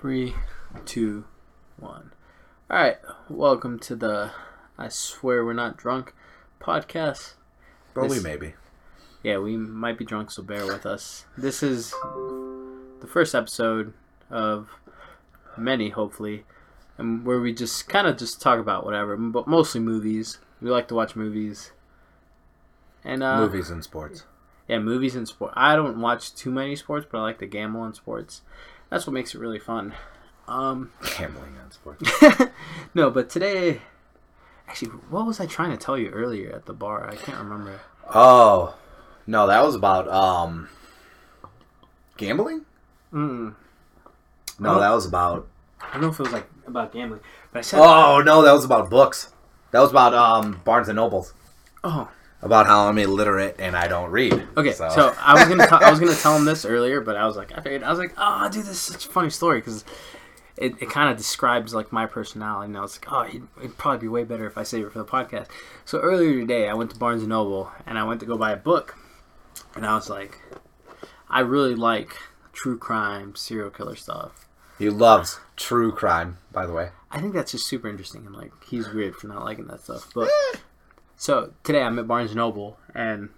Three, two, one. All right. Welcome to the I swear we're not drunk podcast. But we may be. Yeah, we might be drunk, so bear with us. This is the first episode of many, hopefully, and where we just kind of just talk about whatever, but mostly movies. We like to watch movies. And uh, Movies and sports. Yeah, movies and sport. I don't watch too many sports, but I like to gamble on sports. That's what makes it really fun. Um, Gambling on sports. no, but today, actually, what was I trying to tell you earlier at the bar? I can't remember. oh. No, that was about um gambling? Mm, No, that was about I don't know if it was like about gambling, but I said, Oh no, that was about books. That was about um Barnes and Nobles. oh, About how I'm illiterate and I don't read. okay. So, I was gonna, t- I was gonna tell him this earlier, but I was like, I figured, I was like, oh, dude, this is such a funny story because it, it kind of describes like my personality. And I was like, oh, it'd, it'd probably be way better if I save it for the podcast. So earlier today, I went to Barnes and Noble and I went to go buy a book, and I was like, I really like true crime, serial killer stuff. he loves true crime, by the way. I think that's just super interesting, and like he's weird for not liking that stuff. But eh. So today I'm at Barnes Noble, and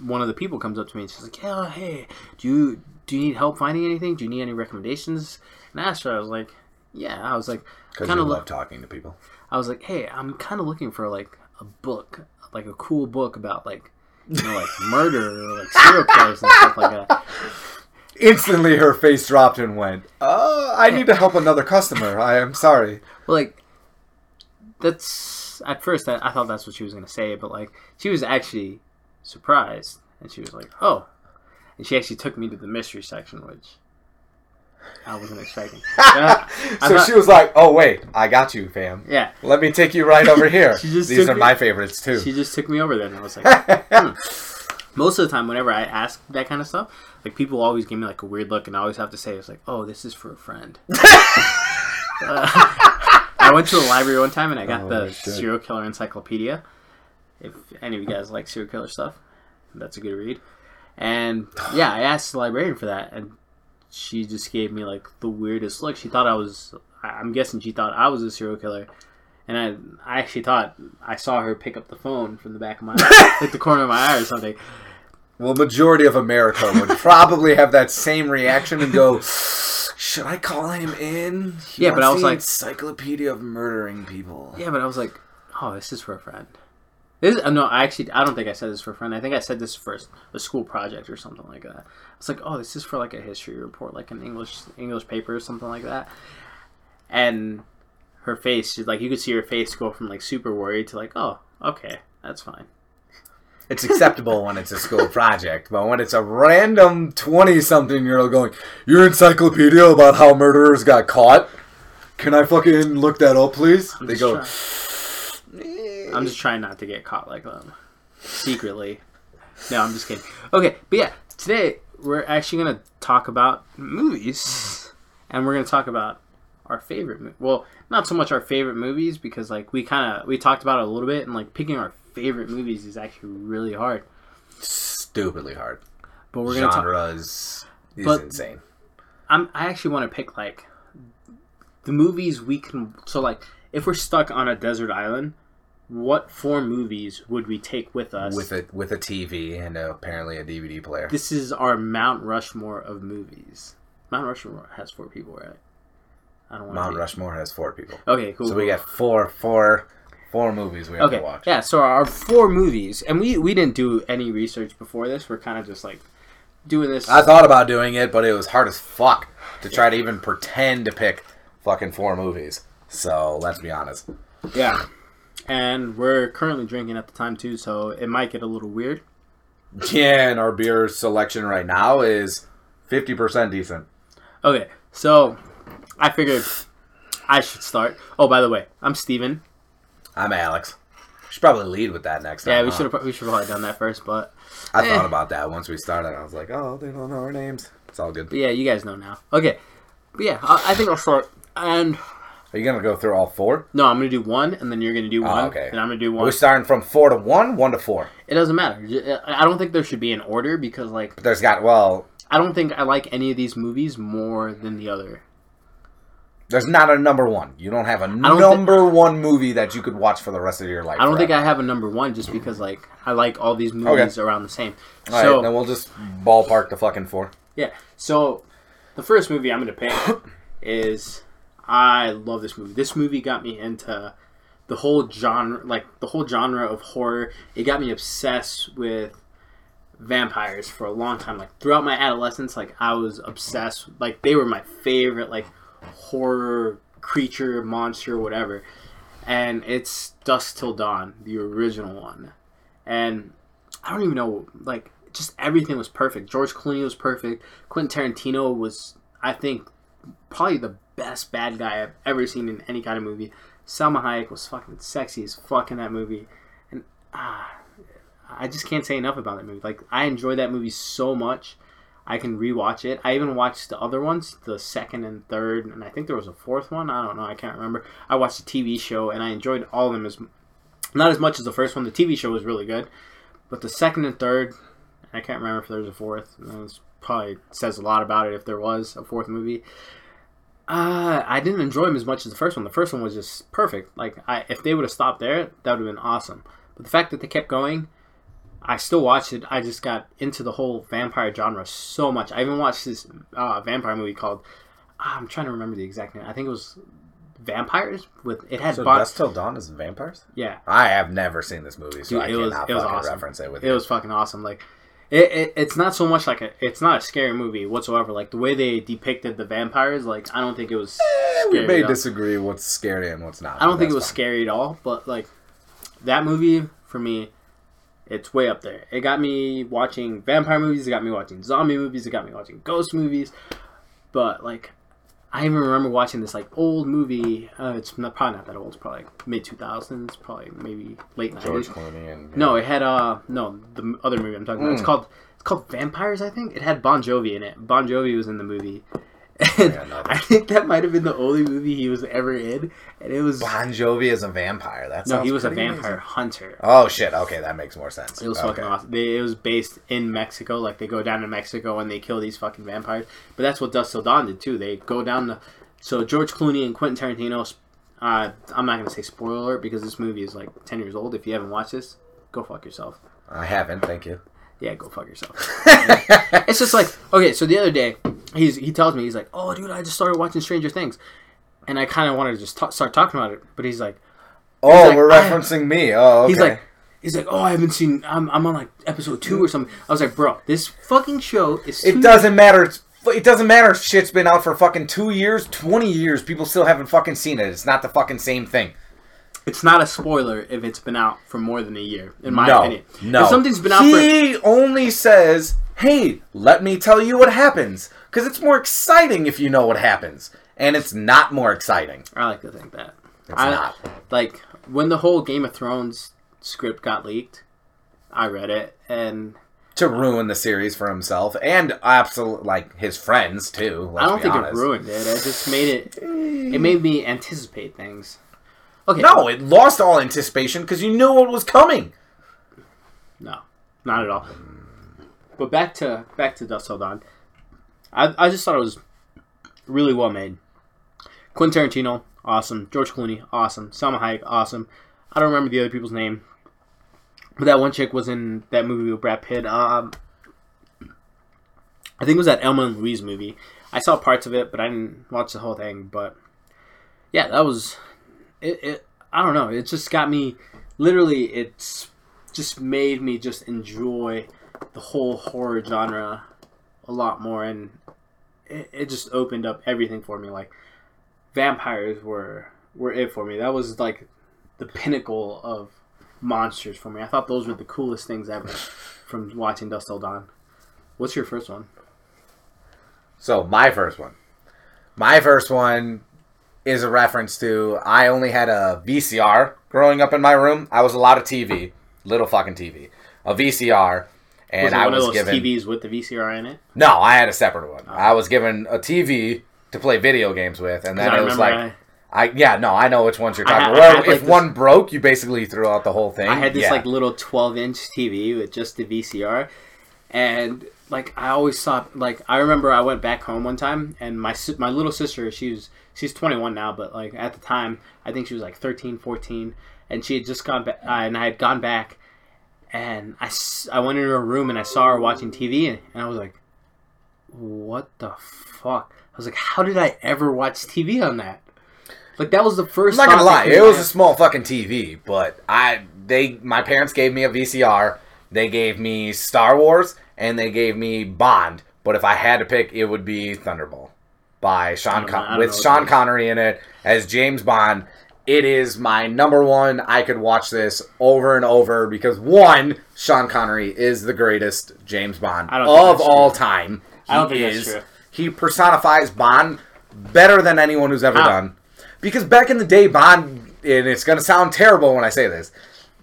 one of the people comes up to me and she's like, "Yeah, hey, do you do you need help finding anything? Do you need any recommendations?" And I asked her, I was like, "Yeah." I was like, Because kind you of love talking to people. I was like, "Hey, I'm kind of looking for like a book, like a cool book about like." You know, like murder or like serial killers and stuff like that. Instantly her face dropped and went, "Oh, I need to help another customer. I am sorry. Well, like that's at first I, I thought that's what she was gonna say, but like she was actually surprised, and she was like, "Oh," and she actually took me to the mystery section, which I wasn't expecting. Yeah, I so thought- she was like, "Oh wait, I got you, fam. yeah, Let me take you right over here. These are me- my favorites too." she just took me over there, and I was like, hmm. most of the time, whenever I ask that kind of stuff, like people always give me like a weird look, and I always have to say, "It's like, oh, this is for a friend." Uh, I went to the library one time and I got Oh, the shit. serial killer encyclopedia. If any of you guys like serial killer stuff, that's a good read. And yeah, I asked the librarian for that, and she just gave me like the weirdest look. She thought I was. I'm guessing she thought I was a serial killer. And I, I actually thought I saw her pick up the phone from the back of my eye, like the corner of my eye or something. Well, majority of America would probably have that same reaction and go, "Should I call him in?" He Yeah, but I was like- encyclopedia of murdering people. Yeah, but I was like, oh, this is for a friend. This uh, no, I actually I don't think I said this for a friend. I think I said this for a, a school project or something like that. I was like, oh, this is for like a history report, like an English English paper or something like that. And her face, she's like, you could see her face go from like super worried to like, oh, okay, that's fine. It's acceptable when it's a school project, but when it's a random twenty-something-year-old going, "Your encyclopedia about how murderers got caught." Can I fucking look that up, please? I'm they go. trying- I'm just trying not to get caught like them secretly. No, I'm just kidding. Okay, but yeah, today we're actually gonna talk about movies, and we're gonna talk about our favorite. Mo- well, not so much our favorite movies because like we kind of we talked about it a little bit, and like picking our favorite movies is actually really hard. Stupidly hard. But we're gonna talk. Genres is But- insane. I'm I actually want to pick like the movies we can. So like if we're stuck on a desert island. What four movies would we take with us? With a with a TV and uh apparently a DVD player. This is our Mount Rushmore of movies. Mount Rushmore has four people, right? I don't want Mount Rushmore has four people. Okay, cool. So we got four, four, four movies we have okay. to watch. Yeah, so our four movies, and we we didn't do any research before this. We're kind of just like doing this. I thought about doing it, but it was hard as fuck to try to even pretend to pick fucking four movies. So let's be honest. yeah, and we're currently drinking at the time too, so it might get a little weird. Yeah, and our beer selection right now is fifty percent decent. Okay, so I figured I should start. Oh, by the way, I'm Steven. I'm Alex. We should probably lead with that next time. Yeah, we huh? should have we should have probably done that first, but I eh. thought about that once we started. I was like, oh, they don't know our names. It's all good. but yeah, you guys know now. Okay, but yeah, I, I think I'll start. And Are you gonna go through all four? No, I'm gonna do one, and then you're gonna do one, Oh, okay. and I'm gonna do one. We're starting from four to one, one to four? It doesn't matter. I don't think there should be an order because, like, But there's got well, I don't think I like any of these movies more than the other There's not a number one. You don't have a don't thi- number one movie that you could watch for the rest of your life. I don't think. I have a number one just because like I like all these movies around the same. All right, so then we'll just ballpark the fucking four. yeah, so the first movie I'm gonna pick is I love this movie. This movie got me into the whole genre, like the whole genre of horror. It got me obsessed with vampires for a long time. Like throughout my adolescence, like I was obsessed. Like they were my favorite, like horror creature, monster, whatever. And it's Dusk Till Dawn, the original one. And I don't even know, like just everything was perfect. George Clooney was perfect. Quentin Tarantino was, I think, probably the best bad guy I've ever seen in any kind of movie. Salma Hayek was fucking sexy as fuck in that movie, and ah, I just can't say enough about that movie. Like I enjoy that movie so much. I can rewatch it. I even watched the other ones, the second and third, and I think there was a fourth one. I don't know. I can't remember. I watched the TV show and I enjoyed all of them as not as much as the first one. The TV show was really good, but the second and third, I can't remember if there was a fourth. It probably says a lot about it if there was a fourth movie. Uh, I didn't enjoy them as much as the first one. The first one was just perfect. Like, I, if they would have stopped there, that would have been awesome. But the fact that they kept going, I still watched it. I just got into the whole vampire genre so much. I even watched this uh, vampire movie called. ah, I'm trying to remember the exact name. I think it was Vampires with it had So Bon- Dusk Till Dawn is vampires? yeah I have never seen this movie, so Dude, I it was- cannot it was fucking awesome. reference it with it you. was fucking awesome. Like, it, it it's not so much like a it's not a scary movie whatsoever. Like the way they depicted the vampires, like I don't think it was. Eh, we may disagree what's scary and what's not. I don't think it was fine. scary at all, but like that movie for me, it's way up there. It got me watching vampire movies. It got me watching zombie movies. It got me watching ghost movies. But like, I even remember watching this like old movie. Uh, it's not, probably not that old. It's probably like mid two thousands. Probably maybe late George. Clooney and No, it had uh no the other movie I'm talking about. It's Mm. called it's called Vampires. I think it had Bon Jovi in it. Bon Jovi was in the movie. And Yeah, I think that might have been the only movie he was ever in, and it was Bon Jovi as a vampire. That's no, he was a vampire amazing. hunter. Oh shit! Okay, that makes more sense. It was okay. fucking awesome. They, it was based in Mexico. Like they go down to Mexico and they kill these fucking vampires. But that's what Dusk Till Dawn did too. They go down to so George Clooney and Quentin Tarantino. Uh, I'm not gonna say spoiler alert because this movie is like ten years old. If you haven't watched this, go fuck yourself. I haven't. Thank you. Yeah, go fuck yourself. it's just like okay. So the other day, he's he tells me he's like, "Oh, dude, I just started watching Stranger Things," and I kind of wanted to just ta- start talking about it, but he's like, Oh, like, we're referencing me. Oh, okay. He's like, he's like, oh, I haven't seen. I'm, I'm on like episode two or something. I was like, bro, this fucking show is. it doesn't matter. It's, it doesn't matter if shit's been out for fucking two years, twenty years. People still haven't fucking seen it. It's not the fucking same thing. It's not a spoiler if it's been out for more than a year, in my no, opinion. no. If something's been out for. he only says, "Hey, let me tell you what happens," because it's more exciting if you know what happens, and it's not more exciting. I like to think that. It's I, not. Like when the whole Game of Thrones script got leaked, I read it and To ruin the series for himself and absolute like his friends too. I don't think honest. it ruined it. It just made it. It made me anticipate things. Okay. No, it lost all anticipation because you knew what was coming. No, not at all. But back to back to Dusk Till Dawn. I I just thought it was really well made. Quentin Tarantino, awesome. George Clooney, awesome. Salma Hayek, awesome. I don't remember the other people's name, but that one chick was in that movie with Brad Pitt. Um, I think it was that Thelma and Louise movie. I saw parts of it, but I didn't watch the whole thing. But yeah, that was it. it I don't know. It just got me. Literally, it's just made me just enjoy the whole horror genre a lot more, and it, it just opened up everything for me. Like vampires were were it for me. That was like the pinnacle of monsters for me. I thought those were the coolest things ever from watching Dusk Till Dawn. What's your first one? So my first one, my first one is a reference to I only had a VCR growing up in my room. I was a lot of TV, little fucking TV, a VCR, and was it I one was of those given TVs with the VCR in it? no, I had a separate one. I was given a TV to play video games with, and then I it was like. I, yeah no I know which ones you're talking about. Well, like, if this- one broke, you basically threw out the whole thing. I had this Yeah. like little 12 inch TV with just the VCR, and like I always saw like I remember I went back home one time and my my little sister she's she's 21 now but like at the time I think she was like 13 14 and she had just gone back uh, and I had gone back and I, I went into her room and I saw her watching TV and, and I was like what the fuck I was like how did I ever watch TV on that like that was the 1st I'm not gonna lie, it was a small fucking TV, but I they my parents gave me a VCR. They gave me Star Wars and they gave me Bond. But if I had to pick, it would be Thunderball by Sean know- Con- with Sean. Connery in it as James Bond. It is my number one. I could watch this over and over because one, Sean Connery is the greatest James Bond I don't think of all true. time. He I don't think that's is. true. He personifies Bond better than anyone who's ever How? done. Because back in the day, Bond, and it's going to sound terrible when I say this,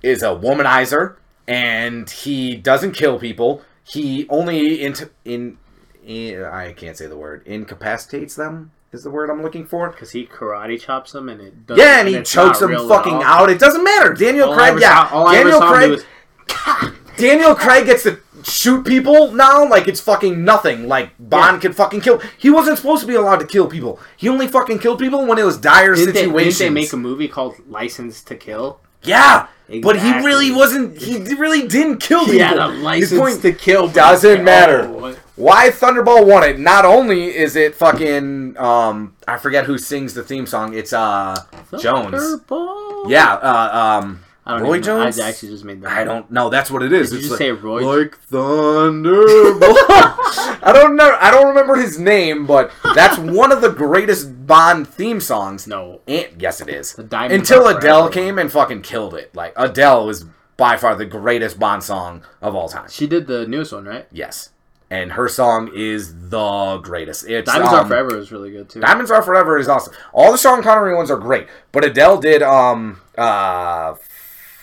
is a womanizer, and he doesn't kill people. He only in, in, in I can't say the word incapacitates them is the word I'm looking for. because he karate chops them and it doesn't, Yeah, and he it's chokes them fucking out. It doesn't matter. Daniel All Craig, yeah, saw- all I ever Daniel him Craig. was- Daniel Craig gets to shoot people now like it's fucking nothing. Like Bond Yeah. can fucking kill. He wasn't supposed to be allowed to kill people. He only fucking killed people when it was dire Didn't they, situations. didn't they make a movie called License to Kill? yeah, but he really wasn't. He really didn't kill people. He had a license point to kill. doesn't matter. Oh, Why Thunderball won it? Not only is it fucking um, I forget who sings the theme song. It's uh Jones. Thunderball. Yeah, uh, um, I don't Roy even. Jones. I actually just made that. I don't know. That's what it is. Did you It's just like, say Roy? like Thunderball. I don't know. I don't remember his name, but that's one of the greatest Bond theme songs. No. And, yes, it is. Until Adele came and fucking killed it. Like Adele is by far the greatest Bond song of all time. She did the newest one, right? Yes, and her song is the greatest. It's Diamonds Are um, Forever is really good too. Diamonds Are Forever is awesome. All the Sean Connery ones are great, but Adele did um uh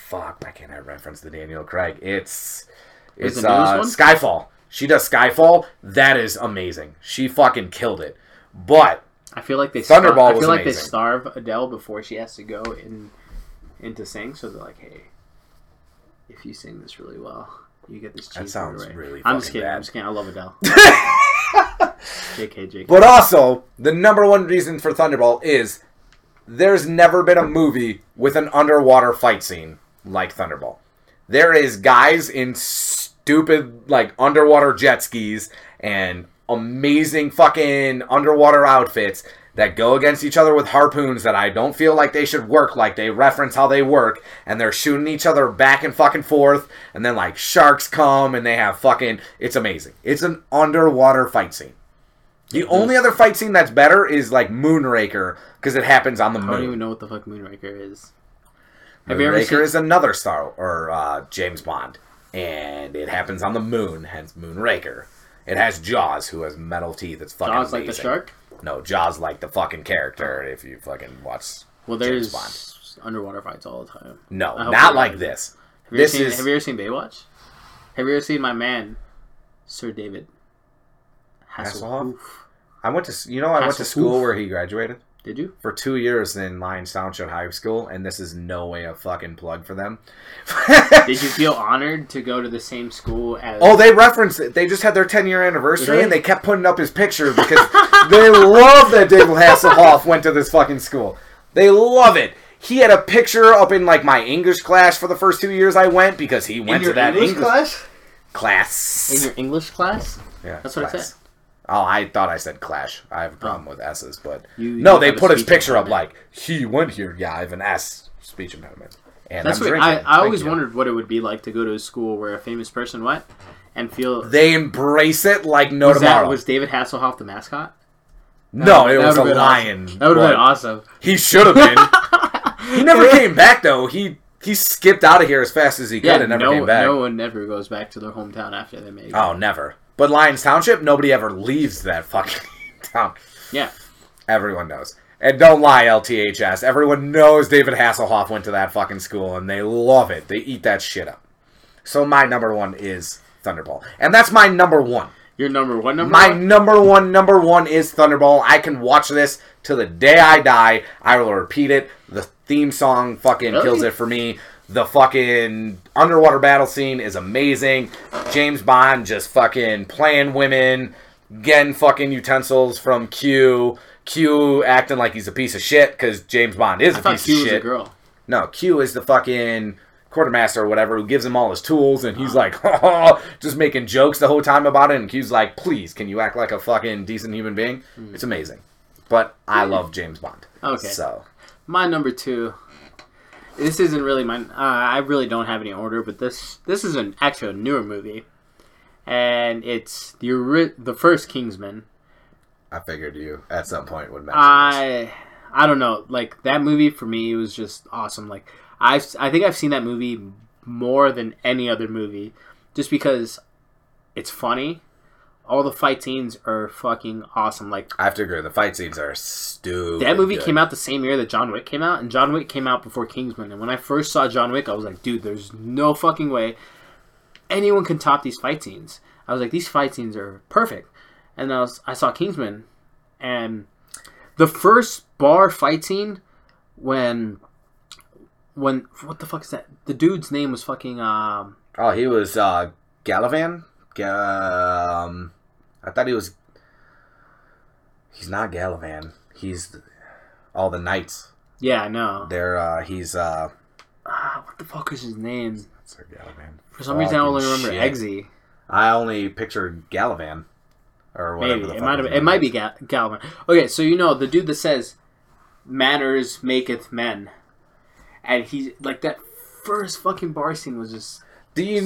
fuck I can't reference the Daniel Craig. It's it's uh, one? Skyfall. She does Skyfall. That is amazing. She fucking killed it. But I feel like they Thunderball star- I feel like they starve Adele before she has to go in into sing. So they're like, hey, if you sing this really well, you get this. That cheeseburger sounds right. really I'm just kidding. bad. I'm just kidding. I love Adele. JK, JK. but also the number one reason for Thunderball is there's never been a movie with an underwater fight scene like Thunderball. There is guys in stupid like underwater jet skis and amazing fucking underwater outfits that go against each other with harpoons that I don't feel like they should work like they reference how they work and they're shooting each other back and fucking forth and then like sharks come and they have fucking it's amazing. It's an underwater fight scene. The only other fight scene that's better is like Moonraker because it happens on the moon. I don't even know what the fuck Moonraker is. Have you ever Moonraker seen? is another Star or uh, James Bond, and it happens on the moon. Hence Moonraker. It has Jaws, who has metal teeth. It's fucking Jaws like the shark? No, Jaws like the fucking character. If you fucking watch, Well, there's Bond. underwater fights all the time. no, not like this. Have you, This ever seen, is- have you ever seen Baywatch? Have you ever seen my man, Sir David Hasselhoff? Hasselhoff? I went to you know I went to school where he graduated Did you? for two years in Lyons Township High School, and this is no way a fucking plug for them. Did you feel honored to go to the same school as? Oh, they referenced it. They just had their 10 year anniversary Really? and they kept putting up his picture because they love that David Hasselhoff went to this fucking school. They love it. He had a picture up in like my English class for the first two years I went because he went to that English English class. class. In your English class? yeah, That's what I said. Oh, I thought I said clash. I have a problem oh. with S's, but You- no, they put his picture up like he went here. Yeah, I have an S speech impediment, and That's I'm what drinking. I, I always you. wondered what it would be like to go to a school where a famous person went and feel. They embrace it like no was, that, was David Hasselhoff the mascot? no, it was a lion. Awesome. That would have been awesome. He should have been. he never came back though. He he skipped out of here as fast as he could Yeah, and never no, came back. no one never goes back to their hometown after they make. Oh, never. But Lyons Township, nobody ever leaves that fucking town. Yeah, Everyone knows. And don't lie, LTHS. Everyone knows David Hasselhoff went to that fucking school and they love it. They eat that shit up. So my number one is Thunderball. And that's my number one. your number one number. My one? number one, number one is Thunderball. I can watch this till the day I die. I will repeat it. The theme song fucking Really? kills it for me. The fucking underwater battle scene is amazing. James Bond just fucking playing women, getting fucking utensils from Q. Q acting like he's a piece of shit because James Bond is I a piece Q of was shit. a girl. No, Q is the fucking quartermaster or whatever who gives him all his tools, and Uh-huh. he's like, just making jokes the whole time about it. And Q's like, please, can you act like a fucking decent human being? It's amazing. But I love James Bond. Hmm. Okay. So, My number two. This isn't really my. Uh, I really don't have any order, but this this is an actually a newer movie, and it's the the first Kingsman. I figured you at some point would mention this. I I don't know. Like that movie for me, was just awesome. Like I I think I've seen that movie more than any other movie, just because it's funny. All the fight scenes are fucking awesome. Like I have to agree. The fight scenes are stupid. that movie good. came out the same year that John Wick came out, and John Wick came out before Kingsman. And when I first saw John Wick, I was like, dude, there's no fucking way anyone can top these fight scenes. I was like, these fight scenes are perfect. And I was, I saw Kingsman, and the first bar fight scene when, when what the fuck is that? The dude's name was fucking um. Oh, he was uh, Galavan. Um, I thought he was. He's not Galavan. He's all the knights. Yeah, I know. They're uh, he's uh, Ah, what the fuck is his name? Sir Galavan. For some reason, I only remember shit. Eggsy. I only pictured Galavan, or whatever. Maybe the it might have. It might be. Gal- Galvin. Okay, so you know the dude that says, "Manners maketh men," and he's like that first fucking bar scene was just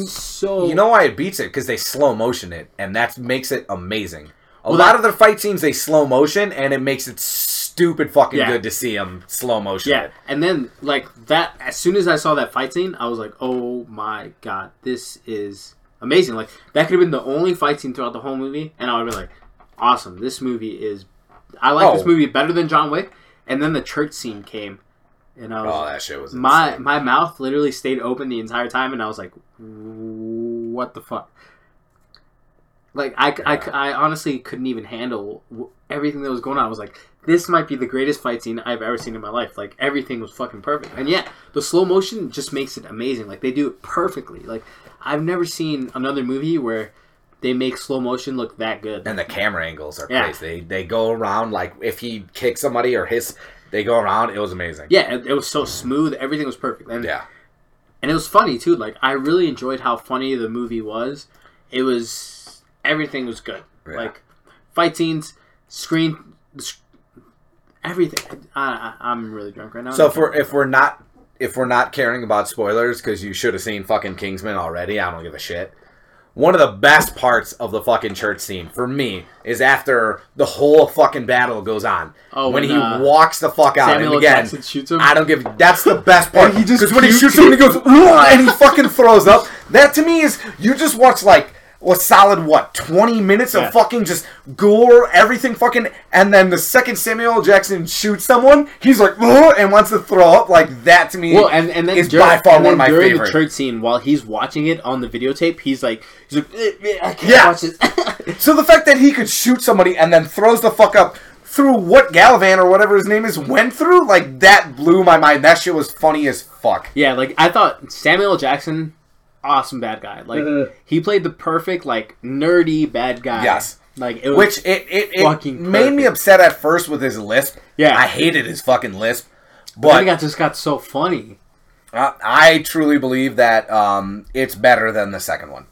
So. you know why it beats it? Because they slow motion it, and that makes it amazing. A Well, lot that- of the fight scenes they slow motion, and it makes it stupid fucking Yeah. good to see them slow motion. Yeah, it. and then like that. As soon as I saw that fight scene, I was like, "Oh my god, this is amazing!" Like that could have been the only fight scene throughout the whole movie, and I would be like, "Awesome! This movie is." I like this Oh. movie better than John Wick. And then the church scene came, and I was Oh, that shit was my insane. my mouth literally stayed open the entire time, and I was like, "What the fuck?" Like I, I, I honestly couldn't even handle everything that was going on. I was like, "This might be the greatest fight scene I've ever seen in my life." Like everything was fucking perfect, and yeah, the slow motion just makes it amazing. Like they do it perfectly. Like I've never seen another movie where they make slow motion look that good. and the camera angles are Yeah. crazy. They they go around like if he kicks somebody or his, they go around. It was amazing. yeah, it, it was so smooth. Everything was perfect, and Yeah. And it was funny too. Like I really enjoyed how funny the movie was. It was everything was good. Yeah. Like fight scenes, screen, everything. I, I, I'm really drunk right now. So if we're if we're not if we're not caring about spoilers because you should have seen fucking Kingsman already, I don't give a shit. One of the best parts of the fucking church scene for me is after the whole fucking battle goes on. Oh, when when, he uh, walks the fuck out, Samuel and again, Jackson shoots him. I don't give. That's the best part. And he just because when he shoots him, and he goes and he fucking throws up. That to me is you just watch like a solid what twenty minutes Yeah. of fucking just gore, everything fucking, and then the second Samuel Jackson shoots someone, he's like and wants to throw up. Like that to me Well, and, and then is dur- by far one of my during favorite. the church scene, while he's watching it on the videotape, he's like, he's like, "Eh, eh, I can't Yeah. watch this. So the fact that he could shoot somebody and then throws the fuck up through what Galavan or whatever his name is went through, like that blew my mind. That shit was funny as fuck. Yeah, like I thought Samuel Jackson, awesome bad guy. Like Mhm. he played the perfect like nerdy bad guy. Yes. Like it was Which it it, it fucking made me upset at first with his lisp. Yeah. I hated his fucking lisp. but then But it got just got so funny. uh, I truly believe that um, it's better than the second one.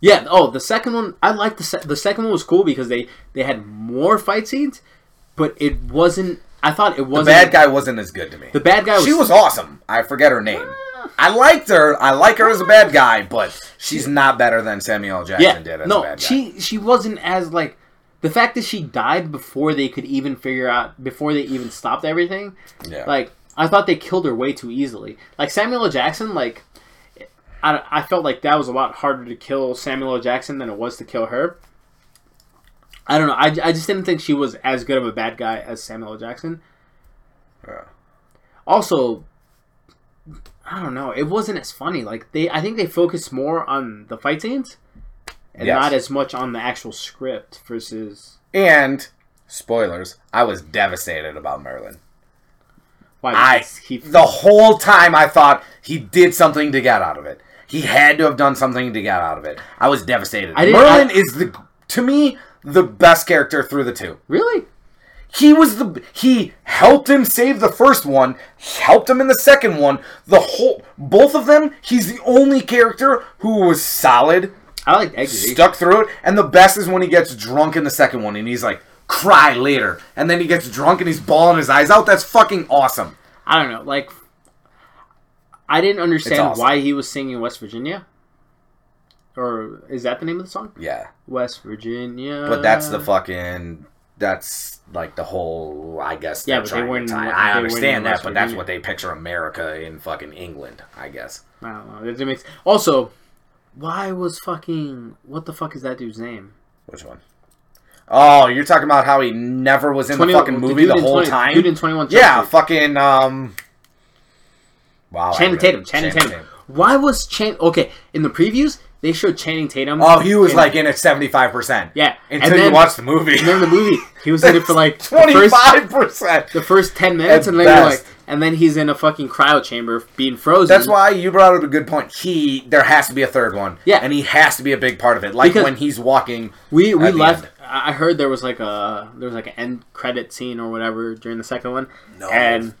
Yeah. Oh, the second one, I liked the se- the second one was cool because they they had more fight scenes, but it wasn't. I thought it wasn't. bad guy wasn't as good to me. The bad guy was. she was awesome. I forget her name. I liked her. I like her as a bad guy, but she's not better than Samuel Jackson yeah. did as a No, bad guy. she she wasn't as like the fact that she died before they could even figure out before they even stopped everything. yeah. Like I thought they killed her way too easily. Like Samuel L. Jackson, like I, I felt like that was a lot harder to kill Samuel L. Jackson than it was to kill her. I don't know. I, I just didn't think she was as good of a bad guy as Samuel L. Jackson. Yeah. Also, I don't know. It wasn't as funny. Like they, I think they focused more on the fight scenes and Yes. not as much on the actual script versus. And spoilers, I was devastated about Merlin. Why? I he the whole time I thought he did something to get out of it. He had to have done something to get out of it. I was devastated. I Merlin I- is the to me the best character through the two. really. He was the he helped him save the first one, helped him in the second one. The whole both of them, he's the only character who was solid, I like Eggsy. stuck through it, and the best is when he gets drunk in the second one and he's like cry later, and then he gets drunk and he's bawling his eyes out. That's fucking awesome. I don't know. Like, I didn't understand awesome. why he was singing West Virginia. Or is that the name of the song? Yeah. West Virginia. But that's the fucking. That's like the whole. I guess. Yeah, but they weren't- tie- they I weren't understand that, but that's what they picture America in fucking England. I guess. I don't know. It, it makes also. Why was fucking what the fuck is that dude's name? Which one? Oh, you're talking about how he never was in the fucking movie dude the whole 20 time. Dude in Twenty One. yeah, fucking. Um. Wow. Channing Tatum. Channing Tatum. Why was Chan? Okay, in the previews they showed Channing Tatum. Oh, he was in- like in it seventy five percent. Yeah, Until and you watch the movie. And then the movie, he was in it for like twenty five percent. the first ten minutes, At and then you're like, and then he's in a fucking cryo chamber being frozen. That's why you brought up a good point. He there has to be a third one. Yeah. and he has to be a big part of it. Like Because- when he's walking. we we left. end. I heard there was like a there was like an end credit scene or whatever during the second one, No. and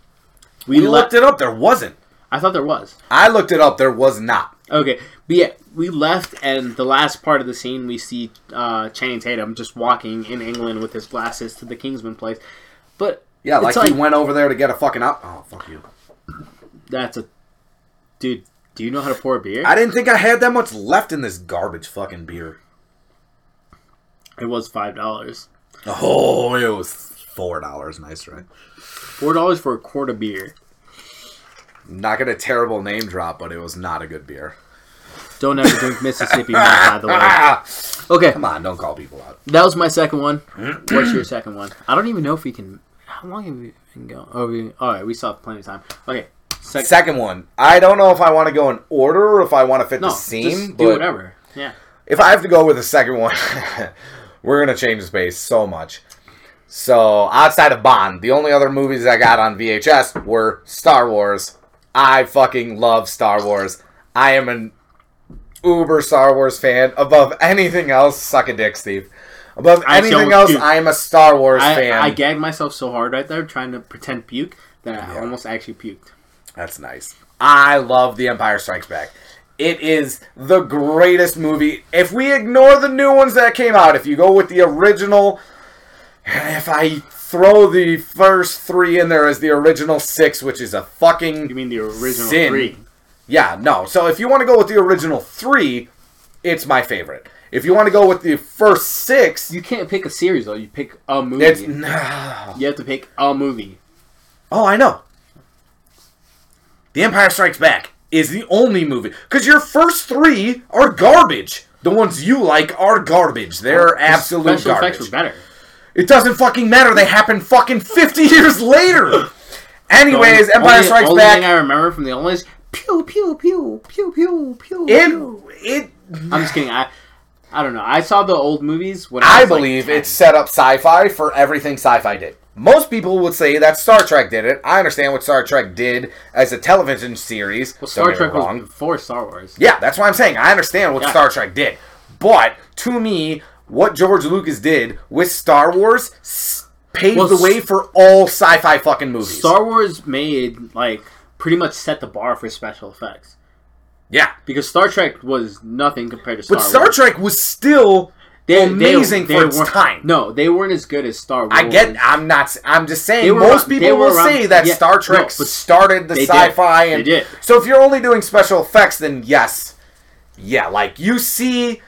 we, We left. looked it up. There wasn't. I thought there was. I looked it up. There was not. Okay, but yeah, we left, and the last part of the scene, we see uh, Channing Tatum just walking in England with his glasses to the Kingsman place. But Yeah, like, it's he went over there to get a fucking out. Oh fuck you! that's a dude. Do you know how to pour a beer? I didn't think I had that much left in this garbage fucking beer. it was five dollars. Oh, it was four dollars. Nice, right? Four dollars for a quart of beer. Not gonna terrible name drop, but it was not a good beer. Don't ever drink Mississippi malt, by the way. Okay, come on, don't call people out. that was my second one. What's your second one? I don't even know if we can. How long have we been going? Oh, we, all right, we still have plenty of time. Okay, second. Second one, I don't know if I want to go in order or if I want to fit no, the scene, do whatever. Yeah. if I have to go with the second one, we're gonna change the space so much. So outside of Bond, the only other movies I got on VHS were Star Wars. I fucking love Star Wars. I am an uber Star Wars fan. Above anything else, suck a dick, Steve. Above I anything don't- else, dude, I am a Star Wars I, fan. I gagged myself so hard right there trying to pretend puke that I almost actually puked. That's nice. I love The Empire Strikes Back. It is the greatest movie. If we ignore the new ones that came out, if you go with the original, if I throw the first three in there as the original six, which is a fucking You mean the original Sin. three? yeah, no. So if you want to go with the original three, it's my favorite. If you want to go with the first six, You can't pick a series though. You pick a movie. it's You have to pick a movie. Oh, I know. The Empire Strikes Back is the only movie because your first three are garbage. The ones you like are garbage. They're The absolute special effects garbage. were better. It doesn't fucking matter. They happen fucking fifty years later. Anyways, The Empire Strikes only Back. thing I remember from the old ones, pew pew pew pew pew pew. It pew. it. I'm just kidding. I I don't know. I saw the old movies when I, I was, like, believe it set up sci-fi for everything sci-fi did. Most people would say that Star Trek did it. I understand what Star Trek did as a television series. Well, Star Trek was before Star Wars. Yeah, that's what I'm saying. I understand what Yeah. Star Trek did. But to me, what George Lucas did with Star Wars paved Well, the way for all sci-fi fucking movies. Star Wars made like pretty much set the bar for special effects yeah. because Star Trek was nothing compared to Star Wars. But Star Wars. Trek was still amazing for its time. No, they weren't as good as Star Wars. I get. I'm not. I'm just saying. Most around- people will around- say that yeah, Star Trek but started the they sci-fi, They and did. so if you're only doing special effects, then yes, yeah, like you see.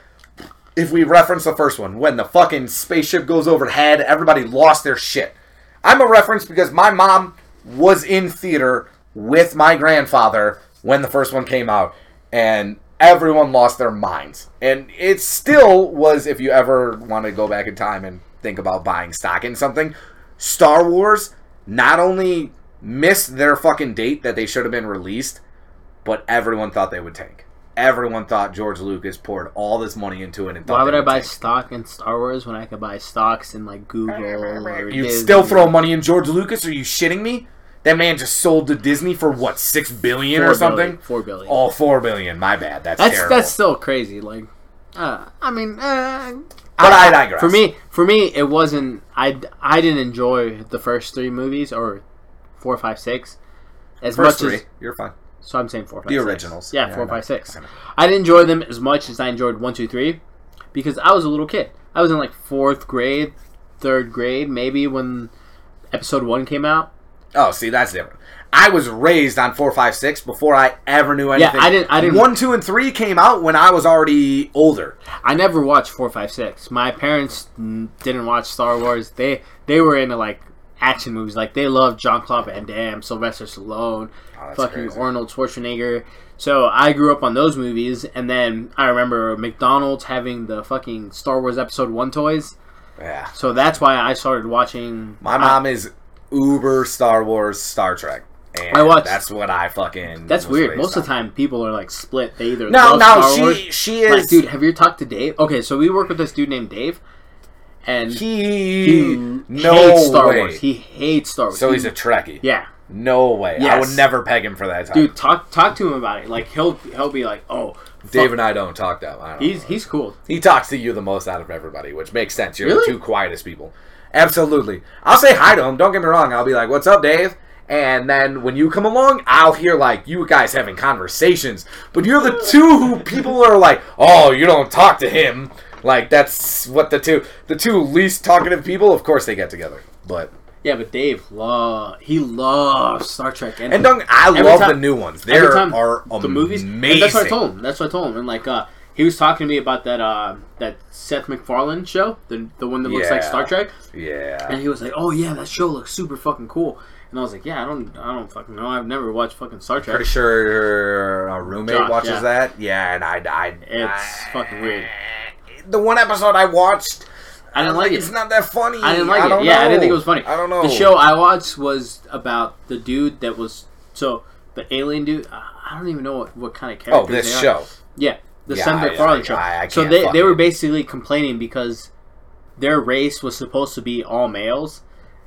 If we reference the first one, when the fucking spaceship goes overhead, everybody lost their shit. I'm a reference because my mom was in theater with my grandfather when the first one came out, and everyone lost their minds. And it still was, if you ever want to go back in time and think about buying stock in something, Star Wars not only missed their fucking date that they should have been released, but everyone thought they would tank. Everyone thought George Lucas poured all this money into it and Why would I buy stock in Star Wars when I could buy stocks in like Google or You still throw money in George Lucas? Are you shitting me? That man just sold to Disney for what six billion Four or something. billion, Four billion. Oh, four billion. My bad. That's that's terrible. that's still crazy. Like, uh, I mean, uh, But I digress. For me, for me, it wasn't. I I didn't enjoy the first three movies or four, five, six as First much three, as. you're fine. So I'm saying four, five, The six. originals. Yeah, Yeah, four, five, six. I didn't enjoy them as much as I enjoyed one, two, three, because I was a little kid. I was in like fourth grade, third grade, maybe when episode one came out. Oh, see, that's different. I was raised on four, five, six before I ever knew anything. Yeah. I didn't- I didn't- One, two, and three came out when I was already older. I never watched four, five, six. My parents didn't watch Star Wars. They they were into like action movies. Like they love John Claude Van Damme, Sylvester Stallone, Oh, fucking crazy. Arnold Schwarzenegger. So I grew up on those movies, and then I remember McDonald's having the fucking Star Wars Episode One toys. Yeah. So that's why I started watching. My uh, mom is uber Star Wars, Star Trek. And I watched- That's what I fucking. That's weird. Most of the time, people are like split. They either No, no, Star she Wars. she is. Like, dude, have you talked to Dave? Okay, so we work with this dude named Dave, and he, he no hates Star way. Wars. He hates Star Wars. so He- he's a Trekkie. yeah, No way. I would never peg him for that type. dude. Talk talk to him about it. Like he'll he'll be like, oh, fuck. Dave and I don't talk that. Don't He's know. he's cool. He talks to you the most out of everybody, which makes sense. You're Really? the two quietest people. Absolutely. I'll say hi to him. Don't get me wrong. I'll be like, "What's up, Dave?" And then when you come along, I'll hear like you guys having conversations. But you're the two who people are like, "Oh, you don't talk to him." Like that's what the two the two least talkative people. Of course, they get together. But Yeah, but Dave love he loves Star Trek and, and don't I love time- the new ones. They are the movies. amazing. And that's what I told him. That's what I told him. And like uh, he was talking to me about that uh, that Seth MacFarlane show, the the one that looks like Star Trek. Yeah. And he was like, "Oh yeah, that show looks super fucking cool." And I was like, "Yeah, I don't, I don't fucking know. I've never watched fucking Star Trek. Pretty sure a roommate Josh, watches yeah. that. Yeah, and I, I, It's I- fucking weird. The one episode I watched, I didn't like it's it. not that funny. I didn't like it. don't Yeah, I know. didn't think it was funny. I don't know. The show I watched was about the dude that was so the alien dude. I don't even know what, what kind of character. Oh, this they are. show. Yeah, the Yeah, Seth I- MacFarlane show. I- I so they they were basically complaining because their race was supposed to be all males,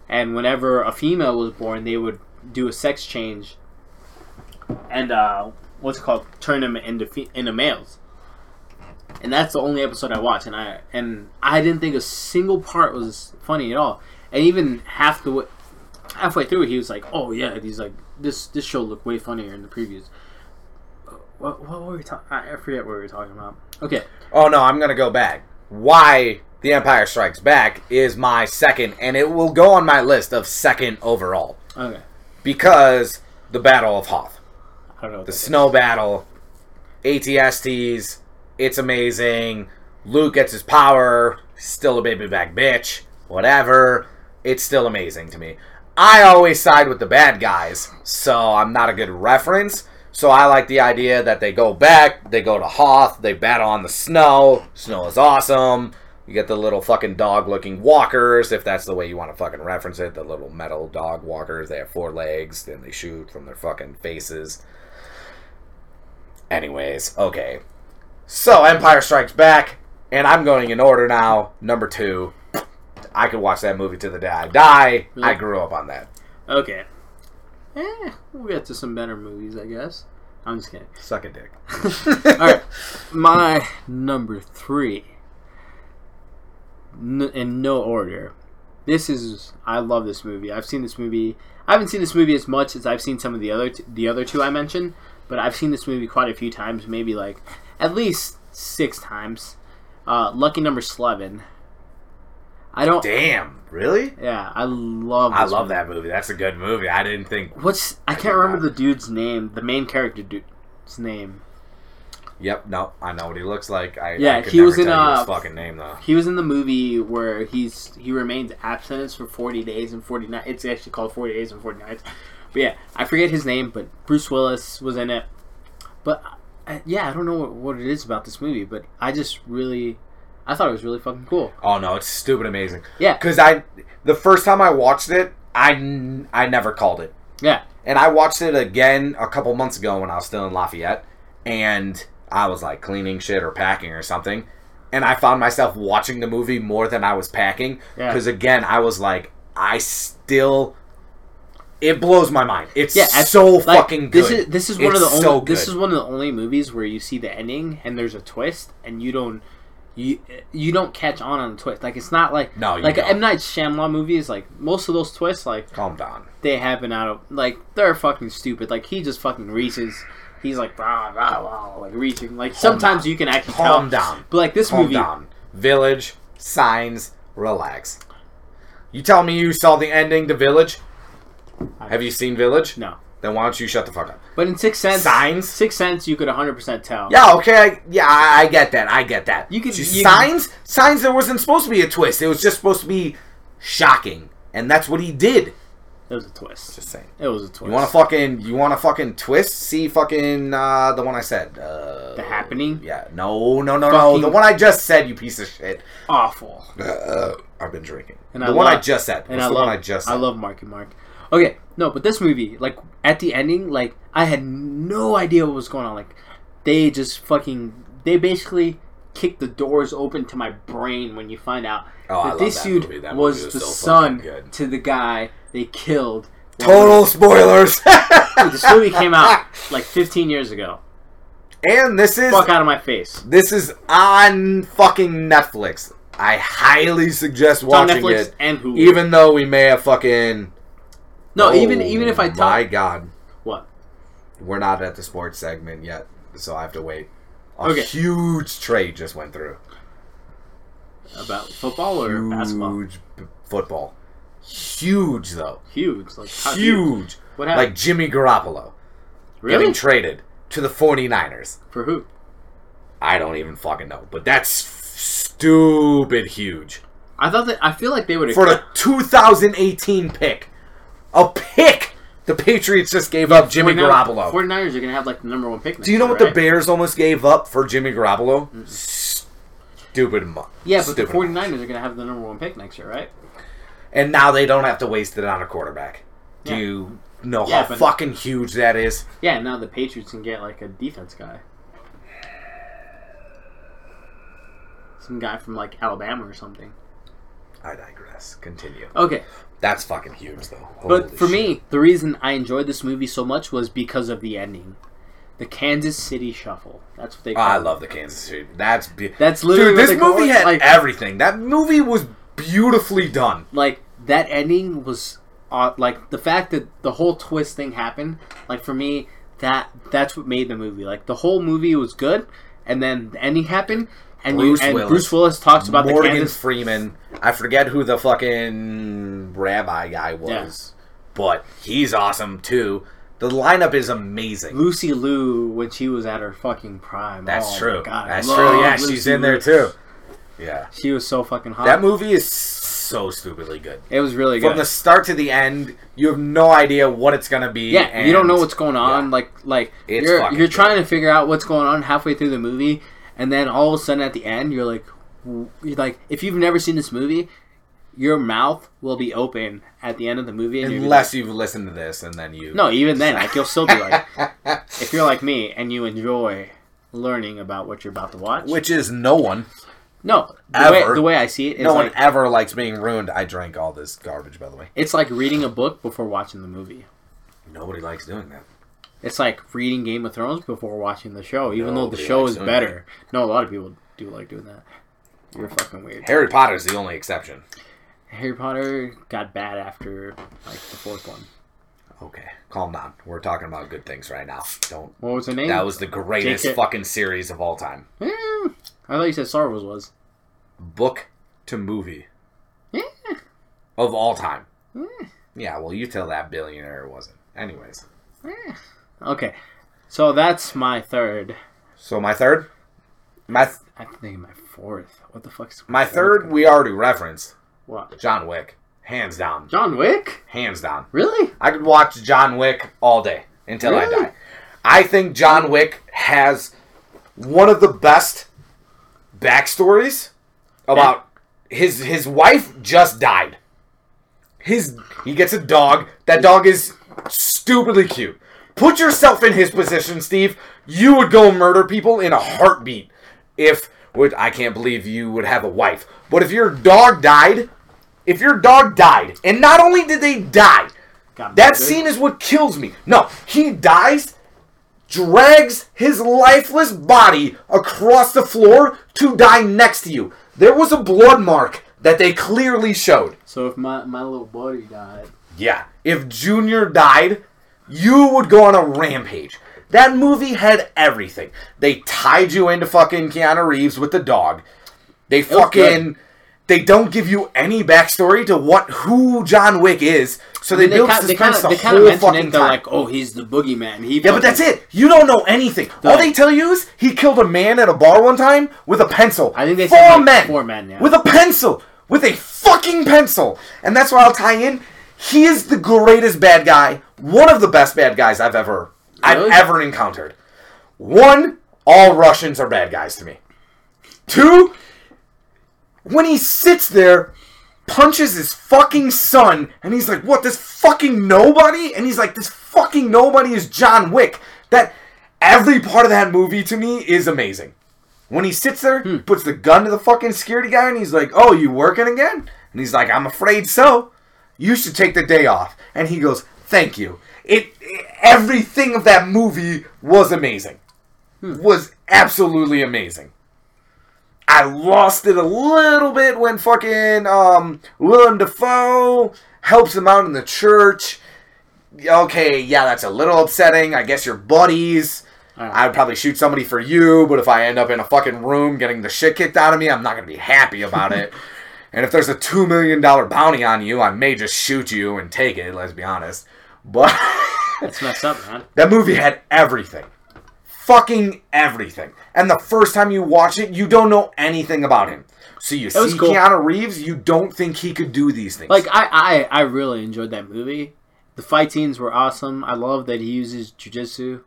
and whenever a female was born, they would do a sex change, and uh, what's it called turn them into fe- into males. And that's the only episode I watched, and I and I didn't think a single part was funny at all. And even half the way, halfway through, he was like, "Oh yeah," he's like, "This this show looked way funnier in the previews." Uh, what, what were we talking? I forget what we were talking about. Okay, Oh no, I'm gonna go back. Why The Empire Strikes Back is my second, and it will go on my list of second overall okay. because the Battle of Hoth, I don't know. The that is. snow battle, ATSTs. It's amazing. Luke gets his power. Still a baby back bitch. Whatever. It's still amazing to me. I always side with the bad guys, so I'm not a good reference. So I like the idea that they go back, they go to Hoth, they battle on the snow. Snow is awesome. You get the little fucking dog looking walkers, if that's the way you want to fucking reference it. The little metal dog walkers. They have four legs, then they shoot from their fucking faces. Anyways, okay. So Empire Strikes Back, and I'm going in order now. Number two. I could watch that movie to the day I die. I grew up on that. Okay. Eh, we'll get to some better movies, I guess. I'm just kidding. Suck a dick. All right, my number three. N- in no order. This is I love this movie. I've seen this movie. I haven't seen this movie as much as I've seen some of the other t- the other two I mentioned, but I've seen this movie quite a few times. Maybe like at least six times. Uh, Lucky Number Slevin. I don't. Damn, really? Yeah, I love. I love movie. that movie. That's a good movie. I didn't think. What's I can't remember the dude's name. The main character dude's name. Yep, no, I know what he looks like. I, Yeah, I he was in, a his uh, fucking name though. He was in the movie where he's he remains abstinence for forty days and forty nights. It's actually called Forty Days and Forty Nights. But yeah, I forget his name, but Bruce Willis was in it. But uh, yeah, I don't know what, what it is about this movie, but I just really, I thought it was really fucking cool. Oh no, it's stupid amazing. Yeah, Because I, the first time I watched it, I, n- I never called it. yeah, And I watched it again a couple months ago when I was still in Lafayette, and I was like cleaning shit or packing or something, and I found myself watching the movie more than I was packing Yeah. because again I was like I still It blows my mind. It's Yeah, so like, fucking good. This is this is one of the only so this is one of the only movies where you see the ending and there's a twist and you don't you you don't catch on on the twist. Like it's not like No, you like don't. M Night Shyamalan movies. Like most of those twists, like Calm down. they happen out of like they're fucking stupid. Like he just fucking reaches. He's like rah, rah, rah, like reaching. Like sometimes down. you can actually Calm tell. down. But like this Calm movie, down. Village, signs, relax. You tell me you saw the ending to Village? Have you seen Village? no. Then why don't you shut the fuck up? But in Six Sense, Signs? Six Sense, you could 100 percent tell. Yeah, okay, I, yeah, I, I get that. I get that. You could- you- signs, signs. There wasn't supposed to be a twist. It was just supposed to be shocking, and that's what he did. it was a twist. Just saying. It was a twist. You want to fucking, you want to fucking twist? See fucking uh, the one I said. Uh, The Happening? Yeah. No, no, no, no. Fucking- The one I just said. You piece of shit. awful. Uh, I've been drinking. And the I one I love- just said. And I the love, one I just said? I love Marky Mark. Okay, no, but this movie, like at the ending, like I had no idea what was going on. Like they just fucking, they basically kicked the doors open to my brain when you find out Oh, that this that dude movie. That was movie was the so son to the guy they killed. Total spoilers. Dude, this movie came out like 15 years ago. and this is Fuck out of my face. this is on fucking Netflix. I highly suggest It's watching it. and Hulu. Even though we may have fucking no, Oh, even even if I tell my god, what we're not at the sports segment yet, so I have to wait. A Okay. huge trade just went through. about football or basketball, Huge b- football. Huge though. huge, like huge. Huge. What happened? Like Jimmy Garoppolo really getting traded to the 49ers. for who? I don't even fucking know, but that's stupid huge. I thought that I feel like they would have For the 2018 pick. A pick! The Patriots just gave up Jimmy Garoppolo. 49ers are gonna have like the number one pick. Do you know year, what the? Bears almost gave up for Jimmy Garoppolo? Stupid. mu- Yeah, but stupid the 49ers are gonna have the number one pick next year, right? And now they don't have to waste it on a quarterback. Do Yeah. you know Yeah, how fucking huge that is? Yeah, now the Patriots can get like a defense guy, some guy from like Alabama or something. I digress. Continue. Okay, That's fucking huge, though. but for shit. me, the reason I enjoyed this movie so much was because of the ending, the Kansas City Shuffle. That's what they. Oh, I call it. love the Kansas City. That's be- That's literally dude. This movie had like- everything. That movie was beautifully done. like that ending was uh, like the fact that the whole twist thing happened like for me that that's what made the movie like the whole movie was good and then the ending happened and Bruce you and Willis. Bruce Willis talks about Morgan the Kansas Freeman. I forget who the fucking rabbi guy was, but he's awesome too. The lineup is amazing. Lucy Liu when she was at her fucking prime That's Oh true. God, That's true. Yeah, Lucy she's in there too. Yeah, she was so fucking hot that movie is so stupidly good. it was really good From the start to the end, you have no idea what it's gonna be. yeah you don't know what's going on yeah. like like It's you're you're good. trying to figure out what's going on halfway through the movie and then all of a sudden at the end you're like you're like if you've never seen this movie your mouth will be open at the end of the movie Unless you've listened to this and then you. no even then like you'll still be like if you're like me and you enjoy learning about what you're about to watch Which is no one. no the Ever. way, the way i see it is no like one ever likes being ruined. I drank all this garbage, by the way. it's like reading a book before watching the movie Nobody likes doing that. It's like reading Game of Thrones before watching the show, even though the show likes is better. No, a lot of people do like doing that. You're fucking weird. Harry Potter's the only exception. Harry Potter got bad after like the fourth one. Okay, calm down. We're talking about good things right now. Don't. What was the name? That was the greatest J.K. fucking series of all time. Eh, I thought you said Star Wars was. Book to movie Yeah. of all time. Eh, Yeah, well, you tell that billionaire it wasn't. Anyways, eh. Okay, so that's my third. so my third, my th- I think my fourth. What the fuck's my third, we already referenced What? John Wick, hands down, John Wick? hands down. Really? I could watch John Wick all day until I die. I think John Wick has one of the best backstories about his his wife just died. His he gets a dog. That dog is stupidly cute. Put yourself in his position, Steve. You would go murder people in a heartbeat. If would I can't believe you would have a wife. But if your dog died, if your dog died, and not only did they die, him That scene is what kills me. No, he dies, drags his lifeless body across the floor to die next to you. There was a blood mark that they clearly showed. So if my my little buddy died, Yeah. If Junior died, you would go on a rampage. That movie had everything. They tied you into fucking Keanu Reeves with the dog. They fucking they don't give you any backstory to what who John Wick is. So they, they build kind, they kind suspense of they the kind of whole mention fucking it. They're time. like, oh, he's the boogeyman. He yeah, but that's it. You don't know anything. All they tell you is he killed a man at a bar one time with a pencil. I think they four said, like, men four men, yeah. with a pencil, with a fucking pencil, and that's why I'll tie in. He is the greatest bad guy, one of the best bad guys I've ever Really? I've ever encountered. One, all Russians are bad guys to me. Two, when he sits there, punches his fucking son, and he's like, "What? This fucking nobody?" And he's like, "This fucking nobody is John Wick." That every part of that movie to me is amazing. When he sits there, Hmm. puts the gun to the fucking security guy, and he's like, "Oh, you working again?" And he's like, "I'm afraid so. You should take the day off." And he goes, "Thank you." It, everything of that movie was amazing. Was absolutely amazing. I lost it a little bit when fucking um, Willem Dafoe helps him out in the church. Okay, yeah, that's a little upsetting. I guess you're buddies. Alright. I'd probably shoot somebody for you, but if I end up in a fucking room getting the shit kicked out of me, I'm not gonna be happy about it. and if there's a two million dollar bounty on you, I may just shoot you and take it. Let's be honest. But That's messed up, man. that movie had everything. Fucking everything. And the first time you watch it, you don't know anything about him. So you see cool. Keanu Reeves, you don't think he could do these things. Like I, I, I really enjoyed that movie. The fight scenes were awesome. I love that he uses jujitsu,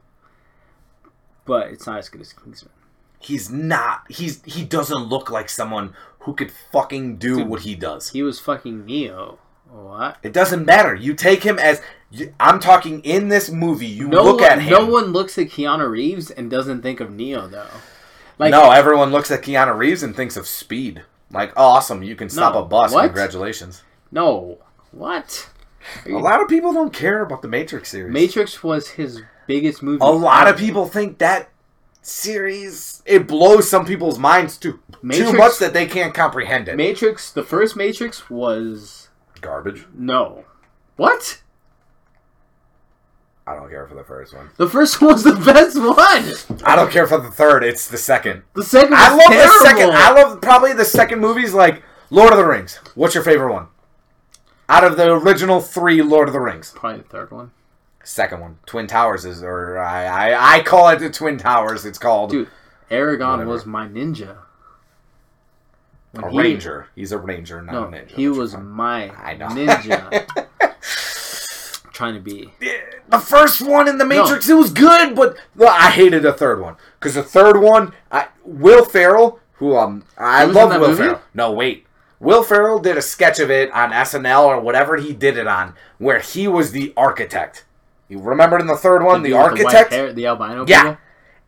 but it's not as good as Kingsman. he's not. He's he doesn't look like someone who could fucking do Dude. what he does. He was fucking Neo. What? It doesn't matter. You take him as you- I'm talking in this movie. You No look one, at him. no one looks at Keanu Reeves and doesn't think of Neo though. Like no, everyone looks at Keanu Reeves and thinks of speed. Like, awesome, you can stop No. a bus. What? Congratulations. no. What? Are A lot of people don't care about the Matrix series. Matrix was his biggest movie. A lot of people think that series it blows some people's minds too too much that they can't comprehend it. Matrix. The first Matrix was Garbage. no. What? I don't care for the first one. The first one was the best one. I don't care for the third. It's the second. The second. I love terrible. the second. I love probably the second movies like Lord of the Rings. What's your favorite one? Out of the original three Lord of the Rings, Probably the third one. second one, Twin Towers is, or I I, I call it the Twin Towers. It's called Dude, Aragorn Whatever. was my ninja. When a he- ranger. He's a ranger, not No, a ninja. he was my I know. ninja. Trying to be. the first one in the Matrix, it was good, but well, I hated the third one because the third one, I, Will Ferrell, who um, I He was in love Will movie? Ferrell. No, wait, Will Ferrell did a sketch of it on SNL or whatever he did it on, where he was the architect. You remember in the third one, the, white architect? hair, the albino Yeah. people?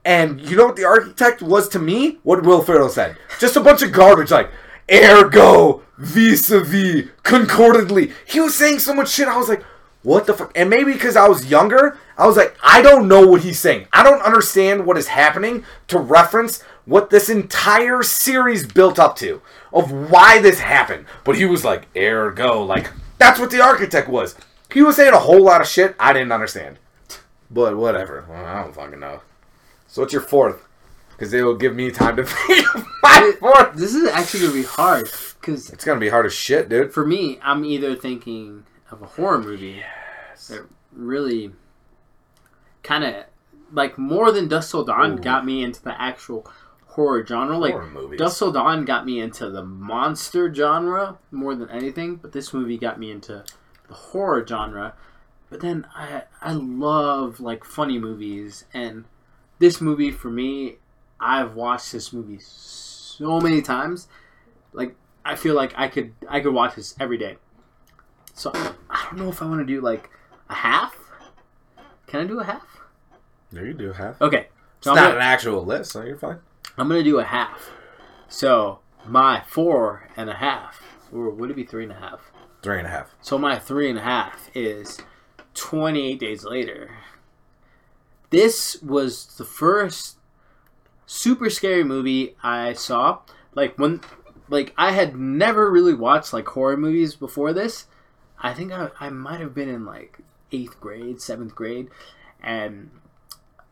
And you know what the architect was to me? What Will Ferrell said. Just a bunch of garbage like ergo, vis-a-vis, concordantly. He was saying so much shit. I was like, what the fuck? And maybe because I was younger, I was like, I don't know what he's saying. I don't understand what is happening to reference what this entire series built up to of why this happened. But he was like, ergo, like that's what the architect was. He was saying a whole lot of shit I didn't understand. But whatever. Well, I don't fucking know. So what's your fourth? Because it will give me time to think my fourth. This is actually gonna be hard because It's gonna be hard as shit, dude. for me, I'm either thinking of a horror movie that really kind of like more than Dusk Till Dawn Ooh. got me into the actual horror genre. Like Horror movies. Dusk Till Dawn got me into the monster genre more than anything, but this movie got me into the horror genre. But then I I love like funny movies, and this movie for me, I've watched this movie so many times. Like I feel like I could I could watch this every day. So I don't know if I want to do like a half. Can I do a half? There you do a half. Okay. It's I'm not gonna, an actual list, so you're fine. I'm gonna do a half. So my four and a half, or would it be three and a half? Three and a half. So my three and a half is 28 days later. This was the first super scary movie I saw. Like when like I had never really watched like horror movies before this. I think I, I might have been in like eighth grade, seventh grade, and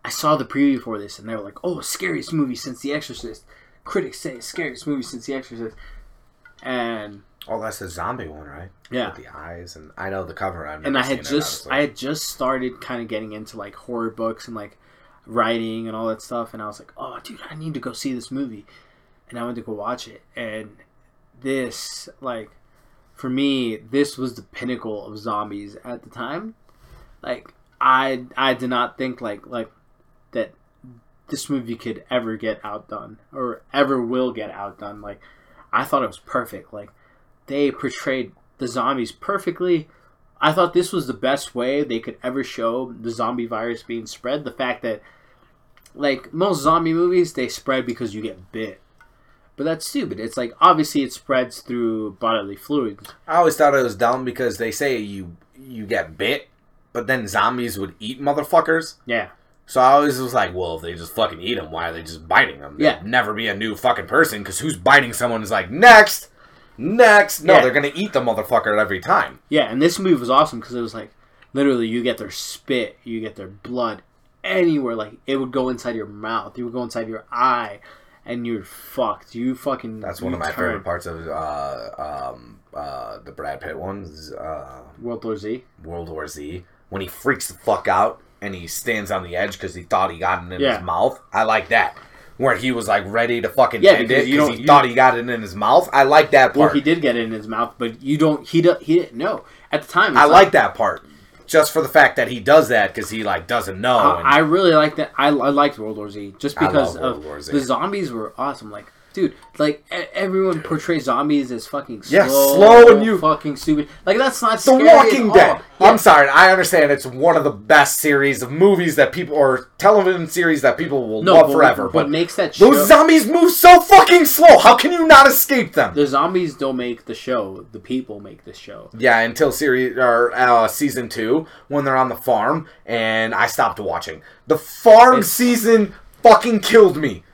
I saw the preview for this, and they were like, "Oh, scariest movie since The Exorcist." Critics say scariest movie since The Exorcist, and Oh, that's the zombie one, right? yeah, With the eyes, and I know the cover. I've and I had it, just honestly. I had just started kind of getting into like horror books and like writing and all that stuff, and I was like, "Oh, dude, I need to go see this movie," and I went to go watch it, and this like for me, this was the pinnacle of zombies at the time. Like I I did not think like like that this movie could ever get outdone or ever will get outdone. Like I thought it was perfect. Like they portrayed the zombies perfectly. I thought this was the best way they could ever show the zombie virus being spread. The fact that like most zombie movies, they spread because you get bit. But that's stupid. It's like obviously it spreads through bodily fluids. I always thought it was dumb because they say you you get bit, but then zombies would eat motherfuckers. Yeah. So I always was like, well, if they just fucking eat them, why are they just biting them? There'd Yeah. never be a new fucking person because who's biting someone is like next, next. No, Yeah. they're gonna eat the motherfucker every time. Yeah, and this movie was awesome because it was like literally you get their spit, you get their blood anywhere. Like it would go inside your mouth, it would go inside your eye, and you're fucked. You fucking. That's one of my you favorite parts of uh, um, uh, the Brad Pitt ones, uh, World War Z. World War Z, when he freaks the fuck out and he stands on the edge because he thought he got it in Yeah. his mouth. I like that. Where he was like ready to fucking Yeah, end because it you because he you- thought he got it in his mouth. I like that Well, part. he did get it in his mouth, but you don't. He do, he didn't know at the time. I it's like that part. Just for the fact that he does that because he like doesn't know. and- I, I really like that. I, I liked World War Z just I because of the zombies were awesome. Like, dude, like everyone portrays zombies as fucking Yeah, slow, slow and you- fucking stupid. Like that's not The scary Walking. Dead. Yeah. I'm sorry, I understand it's one of the best series of movies that people or television series that people will No, love but forever. What But makes that show? those zombies move so fucking slow. How can you not escape them? the zombies don't make the show. The people make the show. Yeah, until series or uh, season two when they're on the farm, and I stopped watching. The farm It's- season fucking killed me.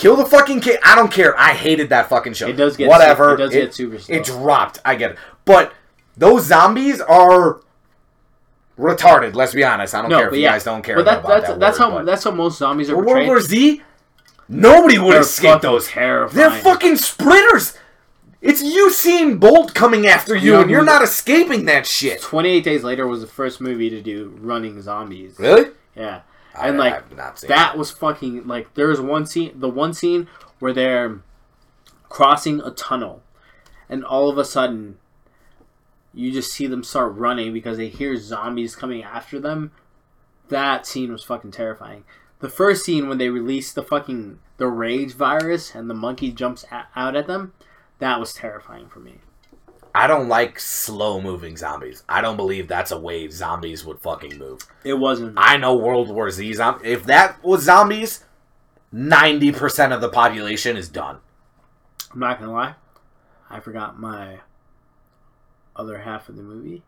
Kill the fucking kid. I don't care. I hated that fucking show. It does get whatever. it does get super slow. It dropped. I get it, but those zombies are retarded. Let's be honest. I don't No, care if you yeah, guys don't care but that, that's that. that's word, how that's how most zombies are. World War Z. Nobody would They're escape those. terrifying. They're fucking sprinters. It's Usain Bolt coming after you, You know and you're not escaping that shit. Twenty eight days later was the first movie to do running zombies. Really? Yeah, I- and like I've not seen that was fucking like there was one scene, the one scene where they're crossing a tunnel, and all of a sudden, you just see them start running because they hear zombies coming after them. That scene was fucking terrifying. The first scene when they released the fucking the rage virus and the monkey jumps out at them, that was terrifying for me. I don't like slow moving zombies. I don't believe that's a way zombies would fucking move. It wasn't. I know World War Z zombies. If that was zombies, 90% of the population is done. I'm not gonna lie. I forgot my other half of the movie.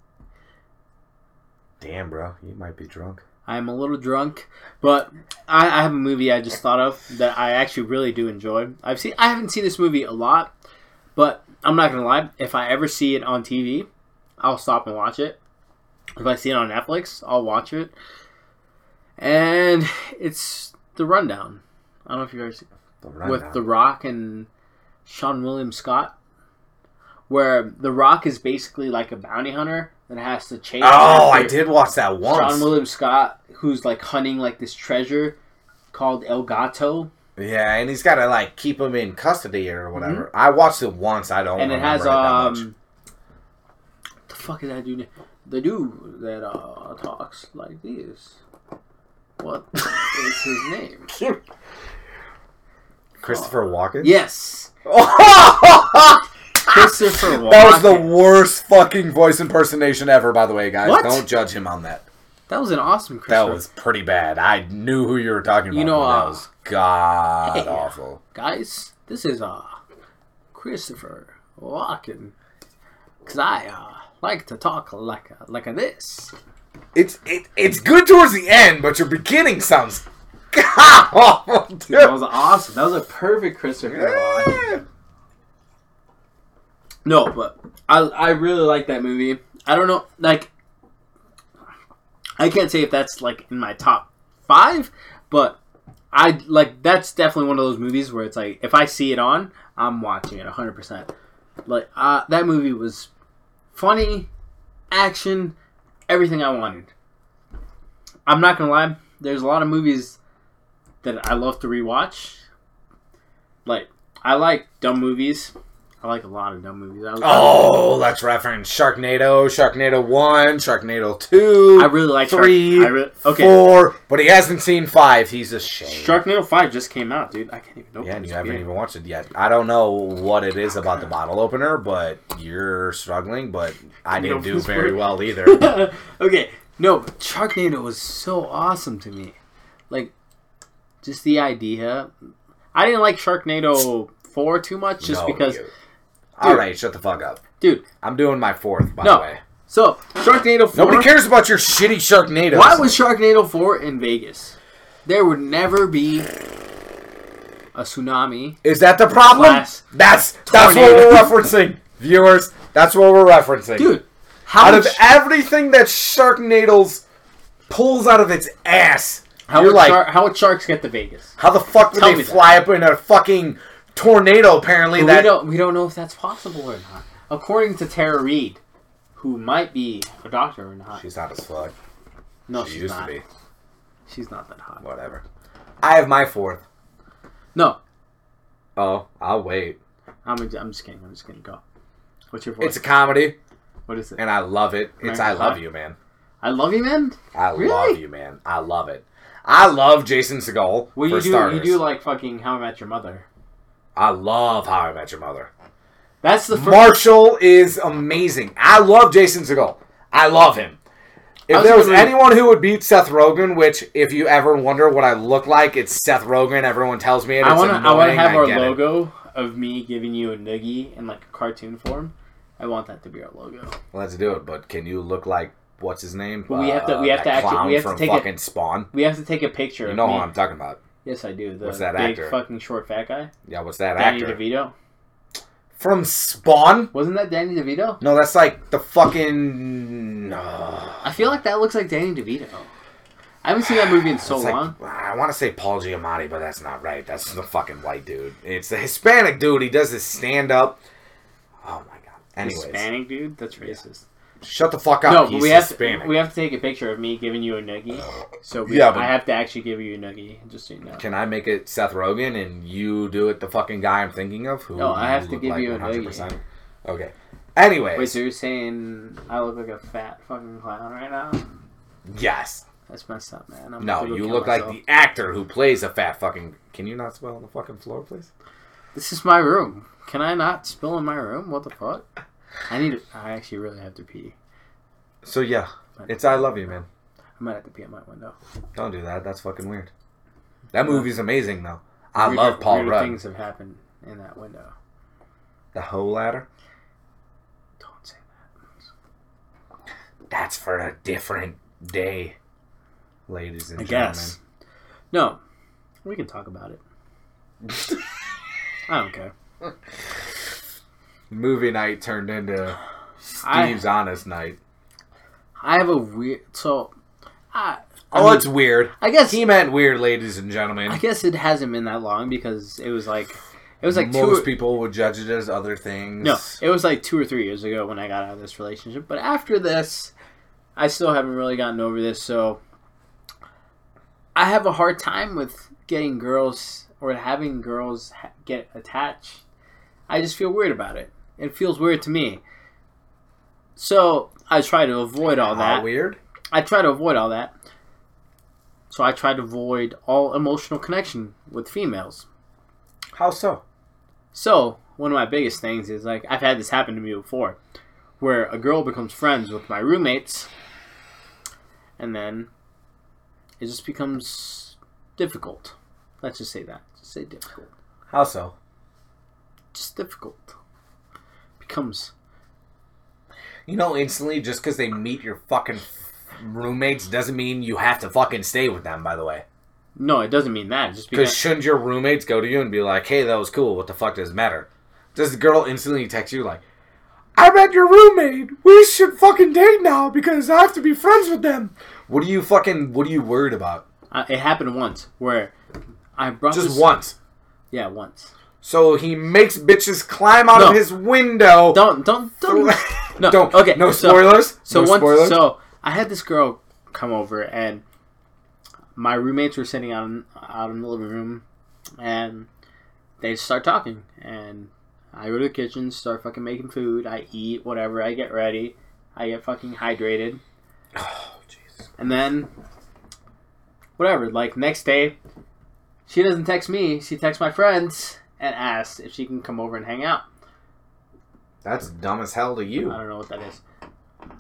Damn, bro. You might be drunk. I'm a little drunk, but I, I have a movie I just thought of that I actually really do enjoy. I've seen I haven't seen this movie a lot, but I'm not gonna lie. If I ever see it on TV, I'll stop and watch it. If I see it on Netflix, I'll watch it. And it's The Rundown. I don't know if you've ever seen The with. The Rock and Seann William Scott, where The Rock is basically like a bounty hunter that has to chase. Oh, I did watch that once. Seann William Scott, who's like hunting like this treasure called El Gato, Yeah, and he's got to like keep him in custody or whatever. I watched it once. I don't. Mm-hmm. and it has much. um, the fuck is that dude? The dude that uh talks like this. What is his name? Christopher Walken. Yes, Christopher Walken. That was the worst fucking voice impersonation ever. By the way, guys, What? don't judge him on that. That was an awesome That was pretty bad. I knew who you were talking about. You know, uh, god hey. awful. guys, this is uh Christopher Walken, cause I uh like to talk like a, like a this. It's it, it's good towards the end, but your beginning sounds god awful, dude. That was awesome. That was a perfect Christopher. Yeah. No, but I I really like that movie. I don't know, like I can't say if that's like in my top five, but I like that's definitely one of those movies where it's like if I see it on, I'm watching it 100. percent Like uh, that movie was funny, action, everything I wanted. I'm not gonna lie. There's a lot of movies that I love to rewatch. Like I like dumb movies. I like a lot of dumb movies. I, Oh, let's reference Sharknado, Sharknado one, Sharknado two, I really like Shark- three, I re- okay. four, but he hasn't seen five. He's ashamed. Sharknado Five just came out, dude. I can't even know. Yeah, and you haven't even watched it yet. I don't know what it is about the bottle opener, but you're struggling. But I didn't do very well either. okay, no, but Sharknado was so awesome to me. Like, just the idea. I didn't like Sharknado Four too much, just No, because, you- All right, shut the fuck up. dude. I'm doing my fourth, by No. the way. So Sharknado Four. Nobody cares about your shitty Sharknadoes. Why was Sharknado Four in Vegas? There would never be a tsunami. Is that the problem? That's that's what we're referencing, viewers. That's what we're referencing. Dude, how out much, of everything that Sharknadoes pulls out of its ass, how, you're would like, how would sharks get to Vegas? how the fuck would Tell they me that. fly up in a fucking tornado? Apparently, But that we don't we don't know if that's possible or not. According to Tara Reid, who might be a doctor or not. she's not as fuck. no, she she's used not. to be. She's not that hot. Whatever. I have my fourth. No, Oh, I'll wait. I'm, I'm just kidding. I'm just gonna go. What's your voice? It's a comedy, what is it? and I love it. It's I love Pie? you, man. I love you, man. I Really? love you, man. I love it. I love Jason Segel. Well, for you do starters. you do like fucking How I Met Your Mother. I love How I Met Your Mother. That's the first. Marshall is amazing. I love Jason Segel. I love him. If was there was gonna- anyone who would beat Seth Rogen, which if you ever wonder what I look like, it's Seth Rogen. Everyone tells me it. I want to. I want to have our get it. logo of me giving you a noogie in like a cartoon form. I want that to be our logo. Let's do it. But can you look like what's his name? But we have to- we uh, have that to actually- clown we have to from take fucking Spawn. We have to take a picture. You of know me. who I'm talking about. Yes, I do. The What's that big actor? fucking short fat guy, Yeah, what's that Danny actor DeVito. from Spawn? Wasn't that Danny DeVito? No, that's like the fucking. Uh, I feel like that looks like Danny DeVito. I haven't seen that movie in so like- long. I want to say Paul Giamatti, but that's not right. That's the fucking white dude. It's the Hispanic dude. He does his stand up. Oh my god. Anyways, Hispanic dude, that's racist. Shut the fuck up. No, but He's we have Hispanic. to, we have to take a picture of me giving you a noogie. So we, Yeah, but- I have to actually give you a noogie, just so you know. Can I make it Seth Rogen and you do it the fucking guy I'm thinking of? Who No, I have to look give you a noogie. Okay. Anyway, Wait, so you're saying I look like a fat fucking clown right now? yes. That's messed up, man. I'm No, you look like the actor who plays a fat fucking. Can you not spell on the fucking floor, please? This is my room. Can I not spill in my room? What the fuck? I need. To, I actually really have to pee. So yeah, it's I love you, man. I might have to pee at my window. Don't do that. That's fucking weird. That movie's amazing though. I Weirder- love Paul weirder Rudd. Things have happened in that window. The hoe ladder. Don't say that. That's for a different day, ladies and I gentlemen. guess. No, we can talk about it. I don't care. Movie night turned into I- Steve's honest night. I have a weird. So, I. I Oh, mean, it's weird. I guess. He meant weird, ladies and gentlemen. I guess it hasn't been that long because it was like. It was like most two. people would judge it as other things. No, it was like two or three years ago when I got out of this relationship. But after this, I still haven't really gotten over this. So I have a hard time with getting girls or having girls ha- get attached. I just feel weird about it. It feels weird to me. So I try to avoid all How that. weird. I try to avoid all that. So I try to avoid all emotional connection with females. How so? So, one of my biggest things is like I've had this happen to me before, where a girl becomes friends with my roommates, and then it just becomes difficult. Let's just say that. Just say difficult. How so? Just difficult. Becomes You know, instantly, just because they meet your fucking roommates doesn't mean you have to fucking stay with them. By the way, No, it doesn't mean that. Just because because. shouldn't your roommates go to you and be like, "Hey, that was cool. What the fuck does it matter?" Does the girl instantly text you like, "I met your roommate. We should fucking date now because I have to be friends with them." What are you fucking? What are you worried about? Uh, it happened once where I brought Just this- once. Yeah, once. So he makes bitches climb out No. of his window. Don't don't don't. no, Don't. Okay. No so- spoilers. So no once, spoilers. so I had this girl come over, and my roommates were sitting out in, out in the living room, and they start talking, and I go to the kitchen, start fucking making food. I eat whatever. I get ready. I get fucking hydrated, oh, jeez. and then whatever. Like next day, she doesn't text me. She texts my friends and asks if she can come over and hang out. That's dumb as hell to you. I don't know what that is.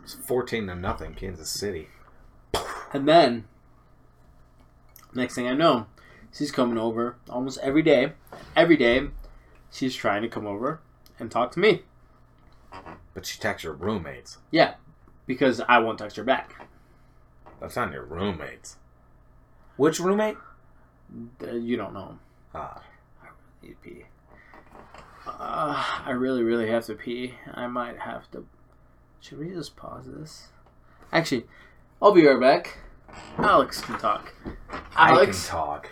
It's fourteen to nothing, Kansas City. And then, next thing I know, she's coming over almost every day. Every day, she's trying to come over and talk to me. But she texts your roommates. Yeah, because I won't text her back. That's not your roommates. Which roommate? You don't know. Ah, Need to pee. Uh, I really, really have to pee. I might have to. Should we just pause this? Actually, I'll be right back. Alex can talk. Alex, I can talk.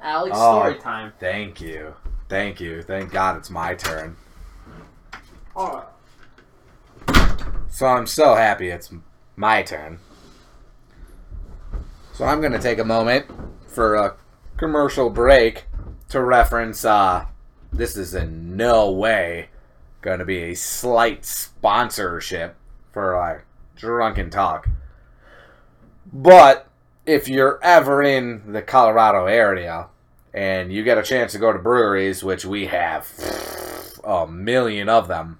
Alex, Oh. story time. Thank you. Thank you. Thank God it's my turn. Alright. So I'm so happy it's my turn. So I'm going to take a moment for a commercial break to reference uh this is in no way going to be a slight sponsorship for uh, drunken talk. But if you're ever in the Colorado area and you get a chance to go to breweries, which we have a million of them,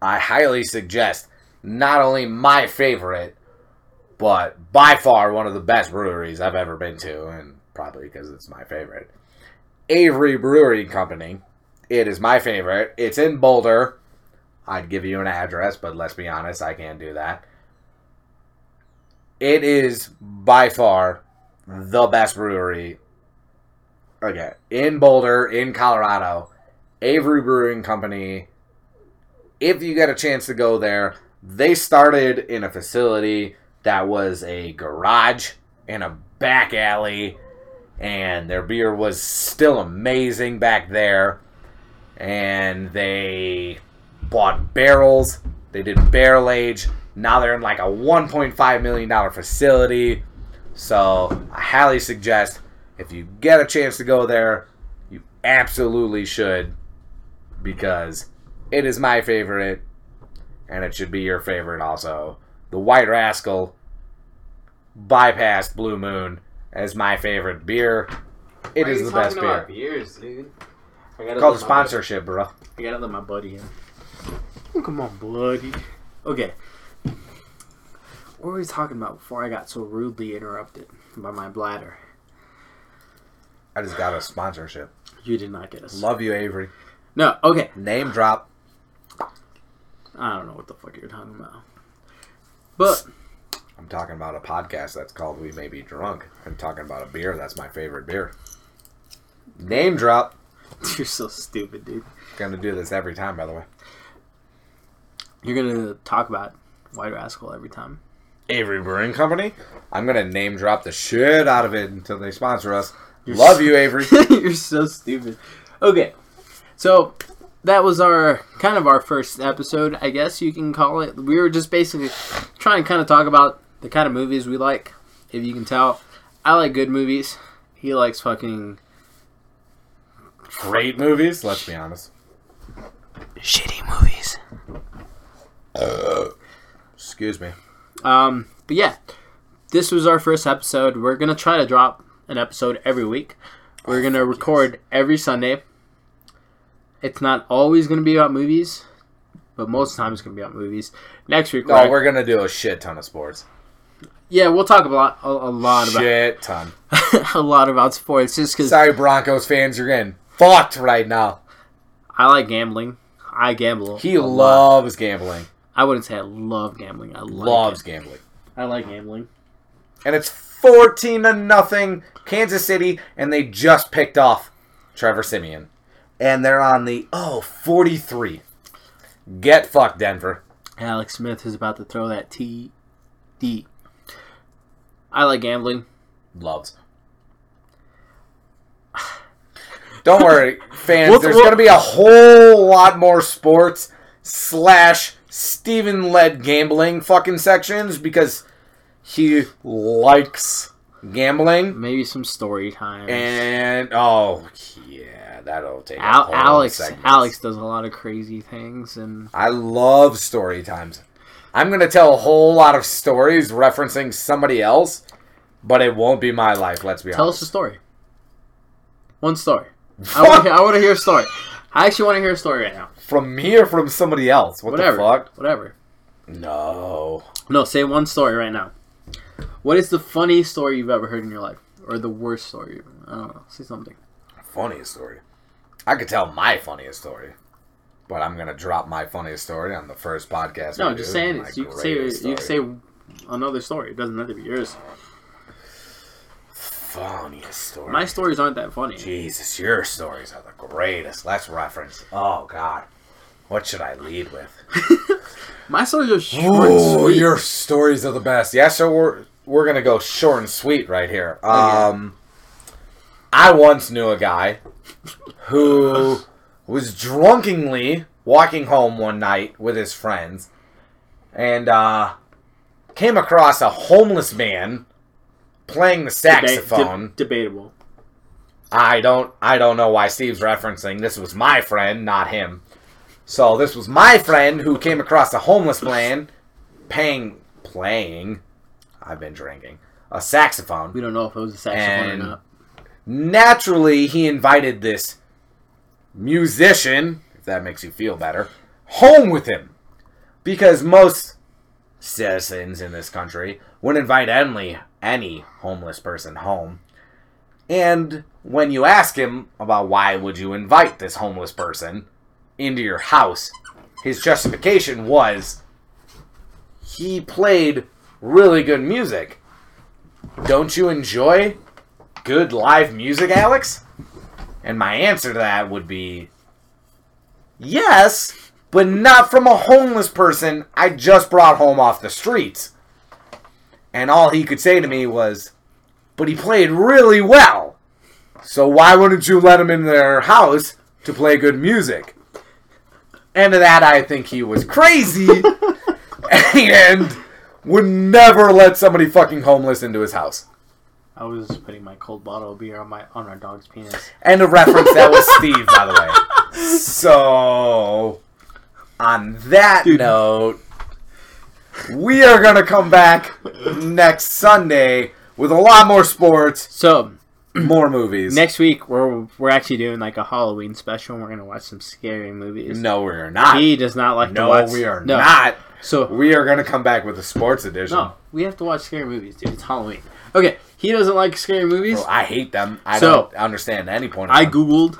I highly suggest not only my favorite, but by far one of the best breweries I've ever been to, and probably because it's my favorite. Avery Brewing Company. It is my favorite. It's in Boulder. I'd give you an address, but let's be honest, I can't do that. It is by far the best brewery. Okay, in Boulder, in Colorado, Avery Brewing Company. If you get a chance to go there, they started in a facility that was a garage in a back alley, and their beer was still amazing back there. And they bought barrels. They did barrel age. Now they're in like a $1.5 million facility. So I highly suggest if you get a chance to go there, you absolutely should because it is my favorite and it should be your favorite also. The White Rascal bypassed Blue Moon as my favorite beer. It Why is are you the best talking about beer. beers, dude. I gotta Called let sponsorship, bro. I gotta let my buddy in. Oh, come on, bloody. Okay. What were we talking about before I got so rudely interrupted by my bladder? I just got a sponsorship. You did not get us. Love you, Avery. no, okay. Name drop. I don't know what the fuck you're talking about. But I'm talking about a podcast that's called We May Be Drunk. I'm talking about a beer that's my favorite beer. Name drop. you're so stupid, dude. Gonna do this every time, by the way. You're gonna talk about White Rascal every time. Avery Brewing Company. I'm gonna name drop the shit out of it until they sponsor us. You're Love s- you, Avery. You're so stupid. Okay, so that was our kind of our first episode, I guess you can call it. We were just basically trying to kind of talk about the kind of movies we like. If you can tell, I like good movies. He likes fucking Great movies. Let's be honest. shitty movies. Excuse me. Um, but yeah, this was our first episode. We're gonna try to drop an episode every week. We're gonna record every Sunday. It's not always gonna be about movies, but most of the time it's gonna be about movies. Next week, No, we're- we're gonna do a shit ton of sports. Yeah, we'll talk about a, a lot about Shit ton. a lot about sports, just because Sorry, Broncos fans, you're getting fucked right now. I like gambling. I gamble. He a lot. loves gambling. I wouldn't say I love gambling. I like loves it. gambling. I like gambling. and it's 14 to nothing Kansas City, and they just picked off Trevor Siemian. And they're on the, oh, 43. Get fucked, Denver. Alex Smith is about to throw that TD. I like gambling. Loves. Don't worry, fans. We'll- there's we'll- going to be a whole lot more sports slash Steven led gambling fucking sections because he likes gambling. Maybe some story time. And oh yeah, that'll take. a Al- Alex. Alex does a lot of crazy things, and I love story times. I'm gonna tell a whole lot of stories referencing somebody else, but it won't be my life. Let's be honest. tell us a story. One story. I want to hear, I want to hear a story. I actually want to hear a story right now. from me or from somebody else? What Whatever. the fuck? Whatever. No. No, say one story right now. What is the funniest story you've ever heard in your life, or the worst story? I don't know. Say something. Funniest story. I could tell my funniest story, but I'm gonna drop my funniest story on the first podcast. No, just saying it. You can say greatest you can say another story. It doesn't have to be yours. funniest story. My stories aren't that funny. Jesus, your stories are the greatest. Let's reference. Oh God, what should I lead with? My stories are short Ooh, your stories are the best. Yeah, so we're we're gonna go short and sweet right here. yeah. Um, I once knew a guy who was drunkenly walking home one night with his friends, and uh, came across a homeless man playing the Deba- saxophone. de- debatable. I don't I don't know why Steve's referencing this was my friend, not him. So this was my friend who came across a homeless man paying playing I've been drinking a saxophone. We don't know if it was a saxophone And- or not. Naturally, he invited this musician, if that makes you feel better, home with him. Because most citizens in this country would invite any any homeless person home. And when you ask him about why would you invite this homeless person into your house, his justification was he played really good music. Don't you enjoy good live music, Alex? And my answer to that would be yes, but not from a homeless person I just brought home off the streets. And all he could say to me was, but he played really well. So why wouldn't you let him in their house to play good music? And to that, I think he was crazy and would never let somebody fucking homeless into his house. I was putting my cold bottle of beer on my on our dog's penis. And a reference that was Steve, by the way. So, on that Dude. note, we are going to come back next Sunday with a lot more sports, So more movies. next week we're we're actually doing like a Halloween special. and We're gonna watch some scary movies. No, we are not. He does not like to No, watch. we are no. not. So We are going to come back with a sports edition. no, we have to watch scary movies, dude. It's Halloween. Okay, he doesn't like scary movies. Bro, I hate them. I So, don't understand any point of I googled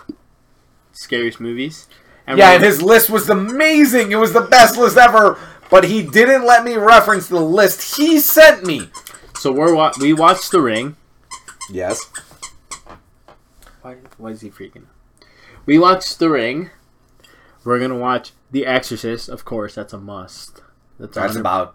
scariest movies. And Yeah, and his list was amazing. It was the best list ever. But he didn't let me reference the list he sent me. so we're wa- we watched The Ring. Yes. Why, why is he freaking? We watched The Ring. We're gonna watch The Exorcist, of course. That's a must. That's, That's about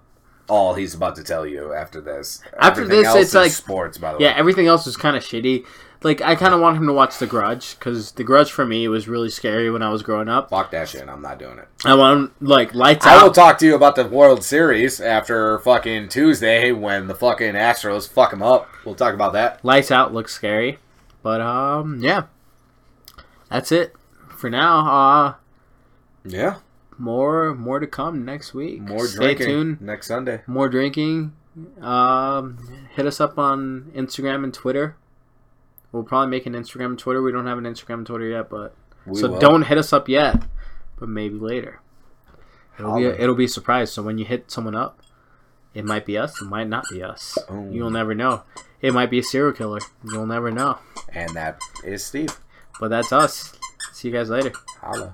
all he's about to tell you after this. After Everything this, it's like- sports, by the way. Yeah, everything else is kind of shitty. Like I kind of want him to watch The Grudge because The Grudge for me was really scary when I was growing up. Fuck that shit. I'm not doing it. I want him like lights I will talk to you about the World Series after fucking Tuesday when the fucking Astros fuck him up. We'll talk about that. lights out looks scary, but um yeah, that's it for now. Uh Yeah. More more to come next week. More Stay drinking tuned. next Sunday. More drinking. Um, hit us up on Instagram and Twitter. We'll probably make an Instagram and Twitter. We don't have an Instagram and Twitter yet, but We so will. don't hit us up yet. But maybe later. It'll be a, it'll be a surprise. So when you hit someone up, it might be us. It might not be us. Ooh. You'll never know. It might be a serial killer. You'll never know. And that is Steve. But that's us. See you guys later. Holla.